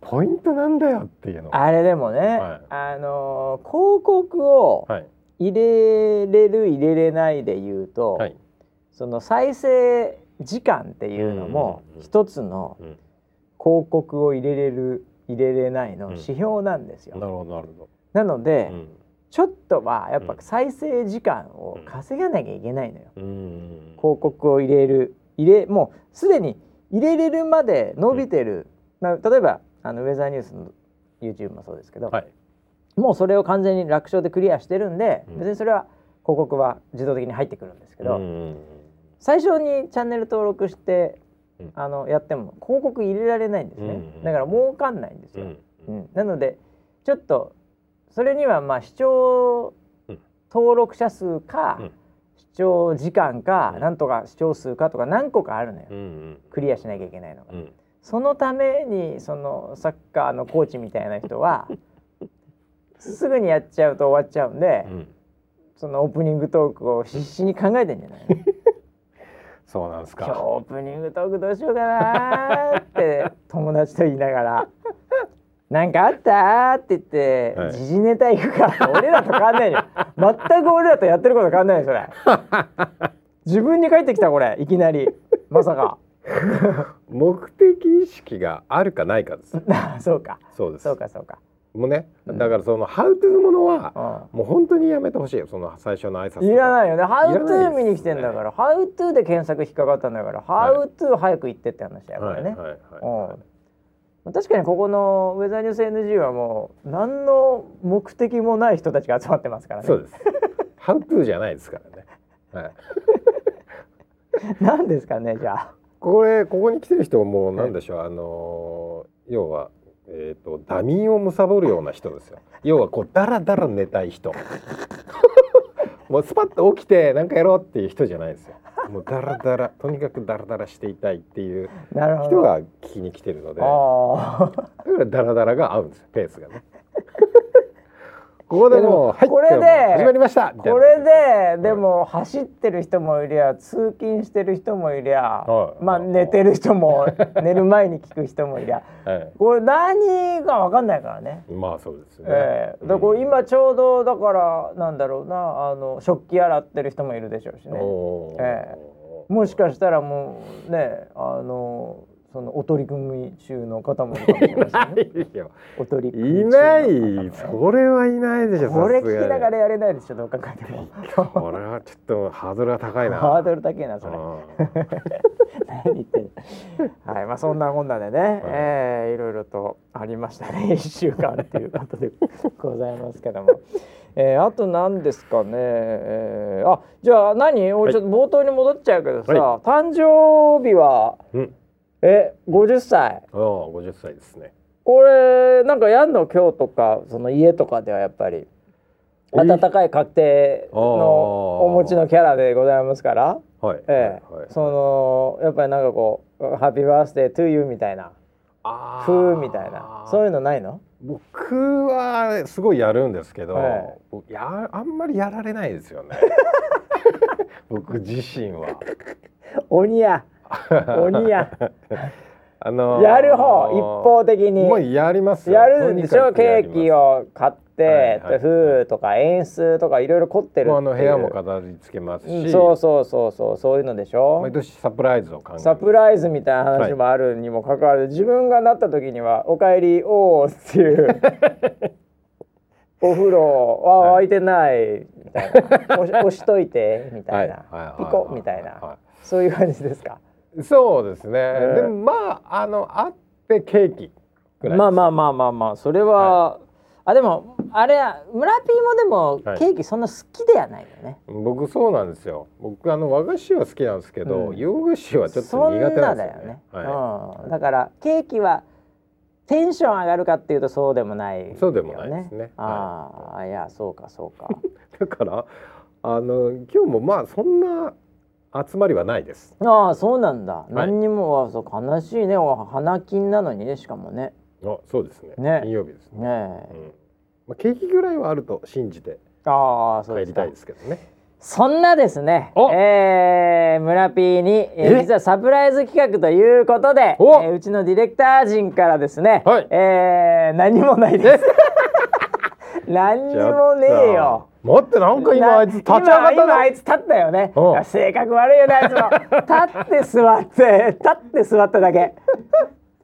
Speaker 2: ポイントなんだよっていうのが。
Speaker 1: あれでもね、
Speaker 2: はい
Speaker 1: あのー広告を
Speaker 2: はい
Speaker 1: 入れれる入れれないで言うと、
Speaker 2: はい。
Speaker 1: その再生時間っていうのも
Speaker 2: うんうんうん
Speaker 1: 一つの
Speaker 2: うん
Speaker 1: 広告を入れれる入れれないの
Speaker 2: うん
Speaker 1: 指標なんですよ。
Speaker 2: なるほどなるほ
Speaker 1: なので、
Speaker 2: ど。うん
Speaker 1: ちょっとはやっぱ
Speaker 2: うん。
Speaker 1: 再生時間を稼がなきゃいけないのよ。
Speaker 2: うん。
Speaker 1: 広告を入れる入れもうすでに入れれるまで伸びてる、まあ例えばあのウェザーニュースの YouTube もそうですけど、
Speaker 2: はい。
Speaker 1: もうそれを完全に楽勝でクリアしてるんで、
Speaker 2: うん。
Speaker 1: 別にそれは広告は自動的に入ってくるんですけど、
Speaker 2: うん
Speaker 1: 最初にチャンネル登録して、
Speaker 2: うん。
Speaker 1: あのやっても広告入れられないんですね、
Speaker 2: うん
Speaker 1: だから儲かんないんですよ、
Speaker 2: うん。
Speaker 1: うん。なのでちょっとそれにはまあ視聴
Speaker 2: うん
Speaker 1: 登録者数か、
Speaker 2: うん。
Speaker 1: 視聴時間か、
Speaker 2: うん。
Speaker 1: なんとか視聴数かとか何個かあるのよ、
Speaker 2: うんうん
Speaker 1: クリアしなきゃいけないのが、
Speaker 2: うん。
Speaker 1: そのためにそのサッカーのコーチみたいな人は すぐにやっちゃうと終わっちゃうんで、
Speaker 2: うん。
Speaker 1: そのオープニングトークを必死に考えてんじゃないの？
Speaker 2: そうなんです
Speaker 1: 今日
Speaker 2: か。
Speaker 1: オープニングトークどうしようかなーって友達と言いながら「なんかあった?」って言って、
Speaker 2: はい。
Speaker 1: 時事ネタ行くから俺らと変わんないよ。全く俺らとやってること変わんないよそれ。自分に返ってきたこれ。いきなり。まさか。
Speaker 2: 目的意識があるかないかです。
Speaker 1: そうか。
Speaker 2: そうです。
Speaker 1: そうかそうか。
Speaker 2: もうね、
Speaker 1: うん。
Speaker 2: だからそのハウトゥーものは
Speaker 1: う
Speaker 2: もう本当にやめてほしいよ。その最初の挨拶
Speaker 1: いらないよね「ハウトゥー見に来てんだから「ハウトゥーで検索引っかかったんだから「ハウトゥー早く行ってって話だよこれね、
Speaker 2: はいはいはい。
Speaker 1: うん確かにここのウェザーニュース NG はもう何の目的もない人たちが集まってますからね
Speaker 2: そうです。ハウトゥーじゃないですからね。はい。
Speaker 1: 何ですかねじゃあ
Speaker 2: これここに来てる人ももうなんでしょう、あのー要はえっ、とダミーを貪るような人ですよ。要はこうダラダラ寝たい人。もうスパッと起きてなんかやろうっていう人じゃないですよ。もうダラダラとにかくダラダラしていたいっていう人が聞きに来てるので、だからダラダラが合うんですよペースがね。ここでもうはい
Speaker 1: これで
Speaker 2: 始まりました
Speaker 1: これででも走ってる人もいりゃ通勤してる人もいりゃ、
Speaker 2: はい。
Speaker 1: まあ寝てる人も 寝る前に聞く人もいりゃ
Speaker 2: はい。
Speaker 1: これ何か分かんないからね。
Speaker 2: まあそうですよね。
Speaker 1: ええ。だこれ今ちょうどだからなんだろうなあの食器洗ってる人もいるでしょうしね。
Speaker 2: おー。
Speaker 1: え。もしかしたらもうねあのそのお取り組み中の方もいるかもしれませんね。
Speaker 2: いよ。
Speaker 1: お取り組み
Speaker 2: い
Speaker 1: 中
Speaker 2: ないそれはいないでしょ
Speaker 1: これ聞きながらやれないでしょどう考えても。
Speaker 2: これはちょっとハードルが高いな。
Speaker 1: ハードル高いなそれ。
Speaker 2: うん。
Speaker 1: 何言ってんの。はいまあそんなこんなでね、えーいろいろとありましたね。一週間ということでございますけども。えーあと何ですかね、えーあじゃあ何？俺ちょっと冒頭に戻っちゃうけどさ、
Speaker 2: は
Speaker 1: 誕生日は
Speaker 2: うん
Speaker 1: え50歳
Speaker 2: ああ50歳ですね。
Speaker 1: これなんかやんの今日とかその家とかではやっぱり温かい確定のお持ちのキャラでございますから、
Speaker 2: はい。
Speaker 1: ええ。
Speaker 2: はい。はい。
Speaker 1: そのやっぱりなんかこう「ハッピーバースデートゥーユー」みたいな。
Speaker 2: あー。
Speaker 1: 風みたいな。そういうのないの？
Speaker 2: 僕はすごいやるんですけど、
Speaker 1: え
Speaker 2: 僕やあんまりやられないですよね。僕自身は。
Speaker 1: 鬼や鬼や。
Speaker 2: あのー
Speaker 1: やる方一方的に。
Speaker 2: もうやりますよ。
Speaker 1: やるんでしょ？ケーキを買って、
Speaker 2: はいはい
Speaker 1: 風とか演出とかいろいろ凝ってる
Speaker 2: あの部屋も飾り付けますし、
Speaker 1: うんそうそうそうそうそういうのでしょ？
Speaker 2: 毎年サプライズを考え
Speaker 1: サプライズみたいな話もあるにもかかわらず、自分がなった時には「おかえりおー」っていう お風呂あ
Speaker 2: はい
Speaker 1: 沸いてないみたいな。押し押しといてみたいな、
Speaker 2: はいはいはい
Speaker 1: ピコみたいな、
Speaker 2: は
Speaker 1: そういう感じですか？
Speaker 2: いそうですね、
Speaker 1: ええ
Speaker 2: でもまああのあってケーキぐらい
Speaker 1: まあまあまあまあまあ。それは、あでもあれ村ピーもでも
Speaker 2: はい。
Speaker 1: ケーキそんな好きではないよね、
Speaker 2: 僕そうなんですよ。僕あの和菓子は好きなんですけど、
Speaker 1: うん。
Speaker 2: 洋菓子はちょっと苦手な
Speaker 1: なんだよ
Speaker 2: ですよね。
Speaker 1: ね、
Speaker 2: は
Speaker 1: うん、だからケーキはテンション上がるかっていうとそうでもないよね。
Speaker 2: そうでもないですね。
Speaker 1: ああ、い、やそうかそうか。
Speaker 2: い、だからあの今日もまあそんな集まりはないです。
Speaker 1: ああそうなんだ、
Speaker 2: い。
Speaker 1: 何にもあそう悲しいね。お花金なのにねしかもね。
Speaker 2: あそうですね。
Speaker 1: ね。
Speaker 2: 金曜日ですね、
Speaker 1: ねえ。
Speaker 2: うん。まあ、ケーキぐらいはあると信じて
Speaker 1: ああそうですか。
Speaker 2: 帰りたいですけどね。
Speaker 1: そんなですね。
Speaker 2: お、
Speaker 1: えー、村 P に、えー
Speaker 2: え？
Speaker 1: 実はサプライズ企画ということで、え
Speaker 2: お
Speaker 1: ーうちのディレクター陣からですね、
Speaker 2: はい。
Speaker 1: えー何もないです。何にもねえよ。
Speaker 2: 待ってなんか今あいつ立ち上がった
Speaker 1: 今今あ
Speaker 2: ない
Speaker 1: つ立ったよね。
Speaker 2: うん。
Speaker 1: 性格悪いよねあいつも。立って座って立って座っただけ。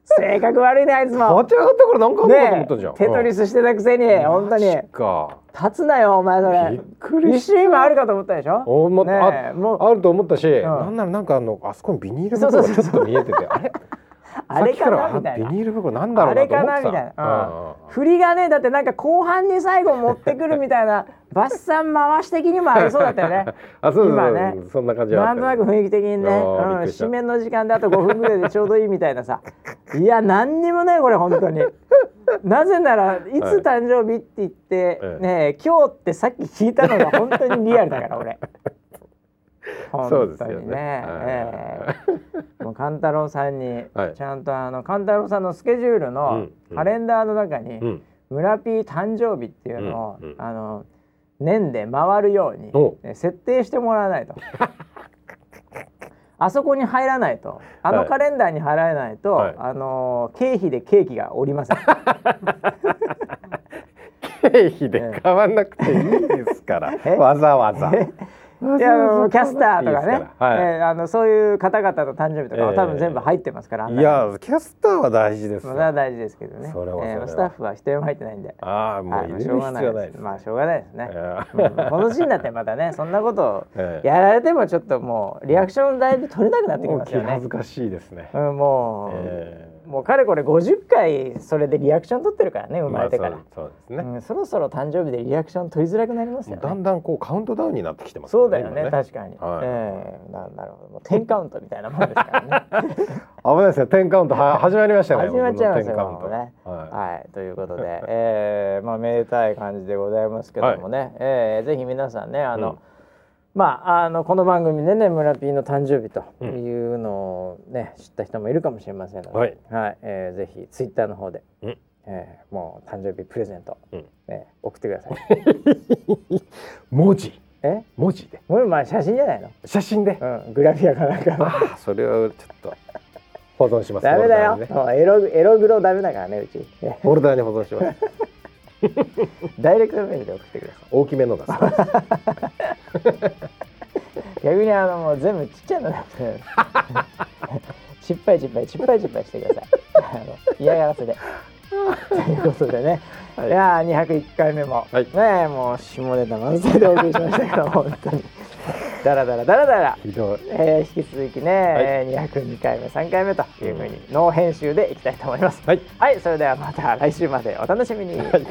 Speaker 1: 性格悪いねあいつも。
Speaker 2: 立ち上がったからなんかあんのかと思
Speaker 1: ね
Speaker 2: ったじゃん、
Speaker 1: テトリ
Speaker 2: ス
Speaker 1: スしてたくせに本当に。
Speaker 2: か。
Speaker 1: 立つなよお前そ
Speaker 2: びっ
Speaker 1: れ
Speaker 2: くり
Speaker 1: 一瞬今あるかと思ったでしょ？
Speaker 2: お思った、
Speaker 1: ねえもう。
Speaker 2: ああると思ったし、
Speaker 1: ん。
Speaker 2: なんならなんかあのあそこにビニール袋がちょっと見えててあれ？
Speaker 1: あれかなみたいな。
Speaker 2: あビニール袋なんだろ
Speaker 1: あ
Speaker 2: うなと思ってた。
Speaker 1: れかなみたいな、振りがねだってなんか後半に最後持ってくるみたいな バッサン回し的にもありそうだったよね。
Speaker 2: あそう
Speaker 1: 今ね。
Speaker 2: そんな感じはあ
Speaker 1: なんとなく雰囲気的にね、
Speaker 2: あ
Speaker 1: うん、締めの時間であと5分ぐらいでちょうどいいみたいなさ。いや何にもないこれ本当に。なぜならいつ誕生日って言って、
Speaker 2: ええ。
Speaker 1: ね今日ってさっき聞いたのが本当にリアルだから俺
Speaker 2: そうですよね。
Speaker 1: もう勘太郎さんに
Speaker 2: はい。
Speaker 1: ちゃんとあの勘太郎さんのスケジュールのカレンダーの中に
Speaker 2: うん「
Speaker 1: 村ピー誕生日」っていうのを、あの年で回るように設定してもらわないと。あそこに入らないと。あの
Speaker 2: はい。
Speaker 1: カレンダーに入らないと、
Speaker 2: はい。
Speaker 1: あの経費でケーキがおりません。
Speaker 2: 経費で買わなくていいですから。
Speaker 1: え？
Speaker 2: わざわざ
Speaker 1: いやキャスターとかね、
Speaker 2: はい、
Speaker 1: えーあのそういう方々の誕生日とかは
Speaker 2: ええ
Speaker 1: 多分全部入ってますから、あん
Speaker 2: いやキャスターは大事ですよ。
Speaker 1: まあそれは大事ですけどね。
Speaker 2: それはそれは。
Speaker 1: えースタッフは一人も入ってないんで。
Speaker 2: ああもう入れる必要ないです。
Speaker 1: まあしょうがないですね。この年になってまたね そんなことを
Speaker 2: ええ
Speaker 1: やられてもちょっともうリアクションだいぶ取れなくなってきますよね。
Speaker 2: 恥。ずかしいですね、
Speaker 1: うん、もう、
Speaker 2: え
Speaker 1: もうかれこれ50回それでリアクション取ってるからね
Speaker 2: え
Speaker 1: 生まれてから、
Speaker 2: まあそうですね、
Speaker 1: うん、そろそろ誕生日でリアクション取りづらくなりますよね。
Speaker 2: だんだんこうカウントダウンになってきてます
Speaker 1: そうだよね
Speaker 2: 今
Speaker 1: 確かに、
Speaker 2: はい。
Speaker 1: ええななるほどもう10カウントみたいなもんですからね。
Speaker 2: 危ないですね10カウントは始まりましたね
Speaker 1: 始まっちゃいますよ
Speaker 2: 僕の10カウント。
Speaker 1: もうね。
Speaker 2: は
Speaker 1: はい、ということで、えー、まあめでたい感じでございますけどもね、えーぜひ皆さんねあの、
Speaker 2: うん
Speaker 1: まああのこの番組でね村 P の誕生日というのをね、知った人もいるかもしれませんので、
Speaker 2: はい。
Speaker 1: えーぜひツイッターの方で、
Speaker 2: うん。
Speaker 1: えーもう誕生日プレゼント、
Speaker 2: うん。
Speaker 1: えー送ってください。
Speaker 2: い 文字。
Speaker 1: え？
Speaker 2: 文字で。
Speaker 1: これまあ写真じゃないの、
Speaker 2: 写真で？
Speaker 1: うん、グラビアかなんかの。
Speaker 2: ああそれはちょっと保存します。
Speaker 1: ダメだよ、
Speaker 2: ね。
Speaker 1: エロエログロダメだからねうち。ね
Speaker 2: フォルダーに保存します
Speaker 1: ダイレクトメールで送ってください。
Speaker 2: 大きめのが好きです
Speaker 1: 逆にあのもう全部ちっちゃいのだ 失敗失敗失敗失敗してください。あの嫌がらせで。ということでね、
Speaker 2: はい
Speaker 1: い、やー201回目も、
Speaker 2: はい。
Speaker 1: ねもう下ネタ満載でお送りしましたけど本当に。だらだらだらだら
Speaker 2: ひどい。
Speaker 1: えー引き続きね、えー202回目3回目というふうにノー編集でいきたいと思います。
Speaker 2: はい。
Speaker 1: はい、それではまた来週までお楽しみに。
Speaker 2: はい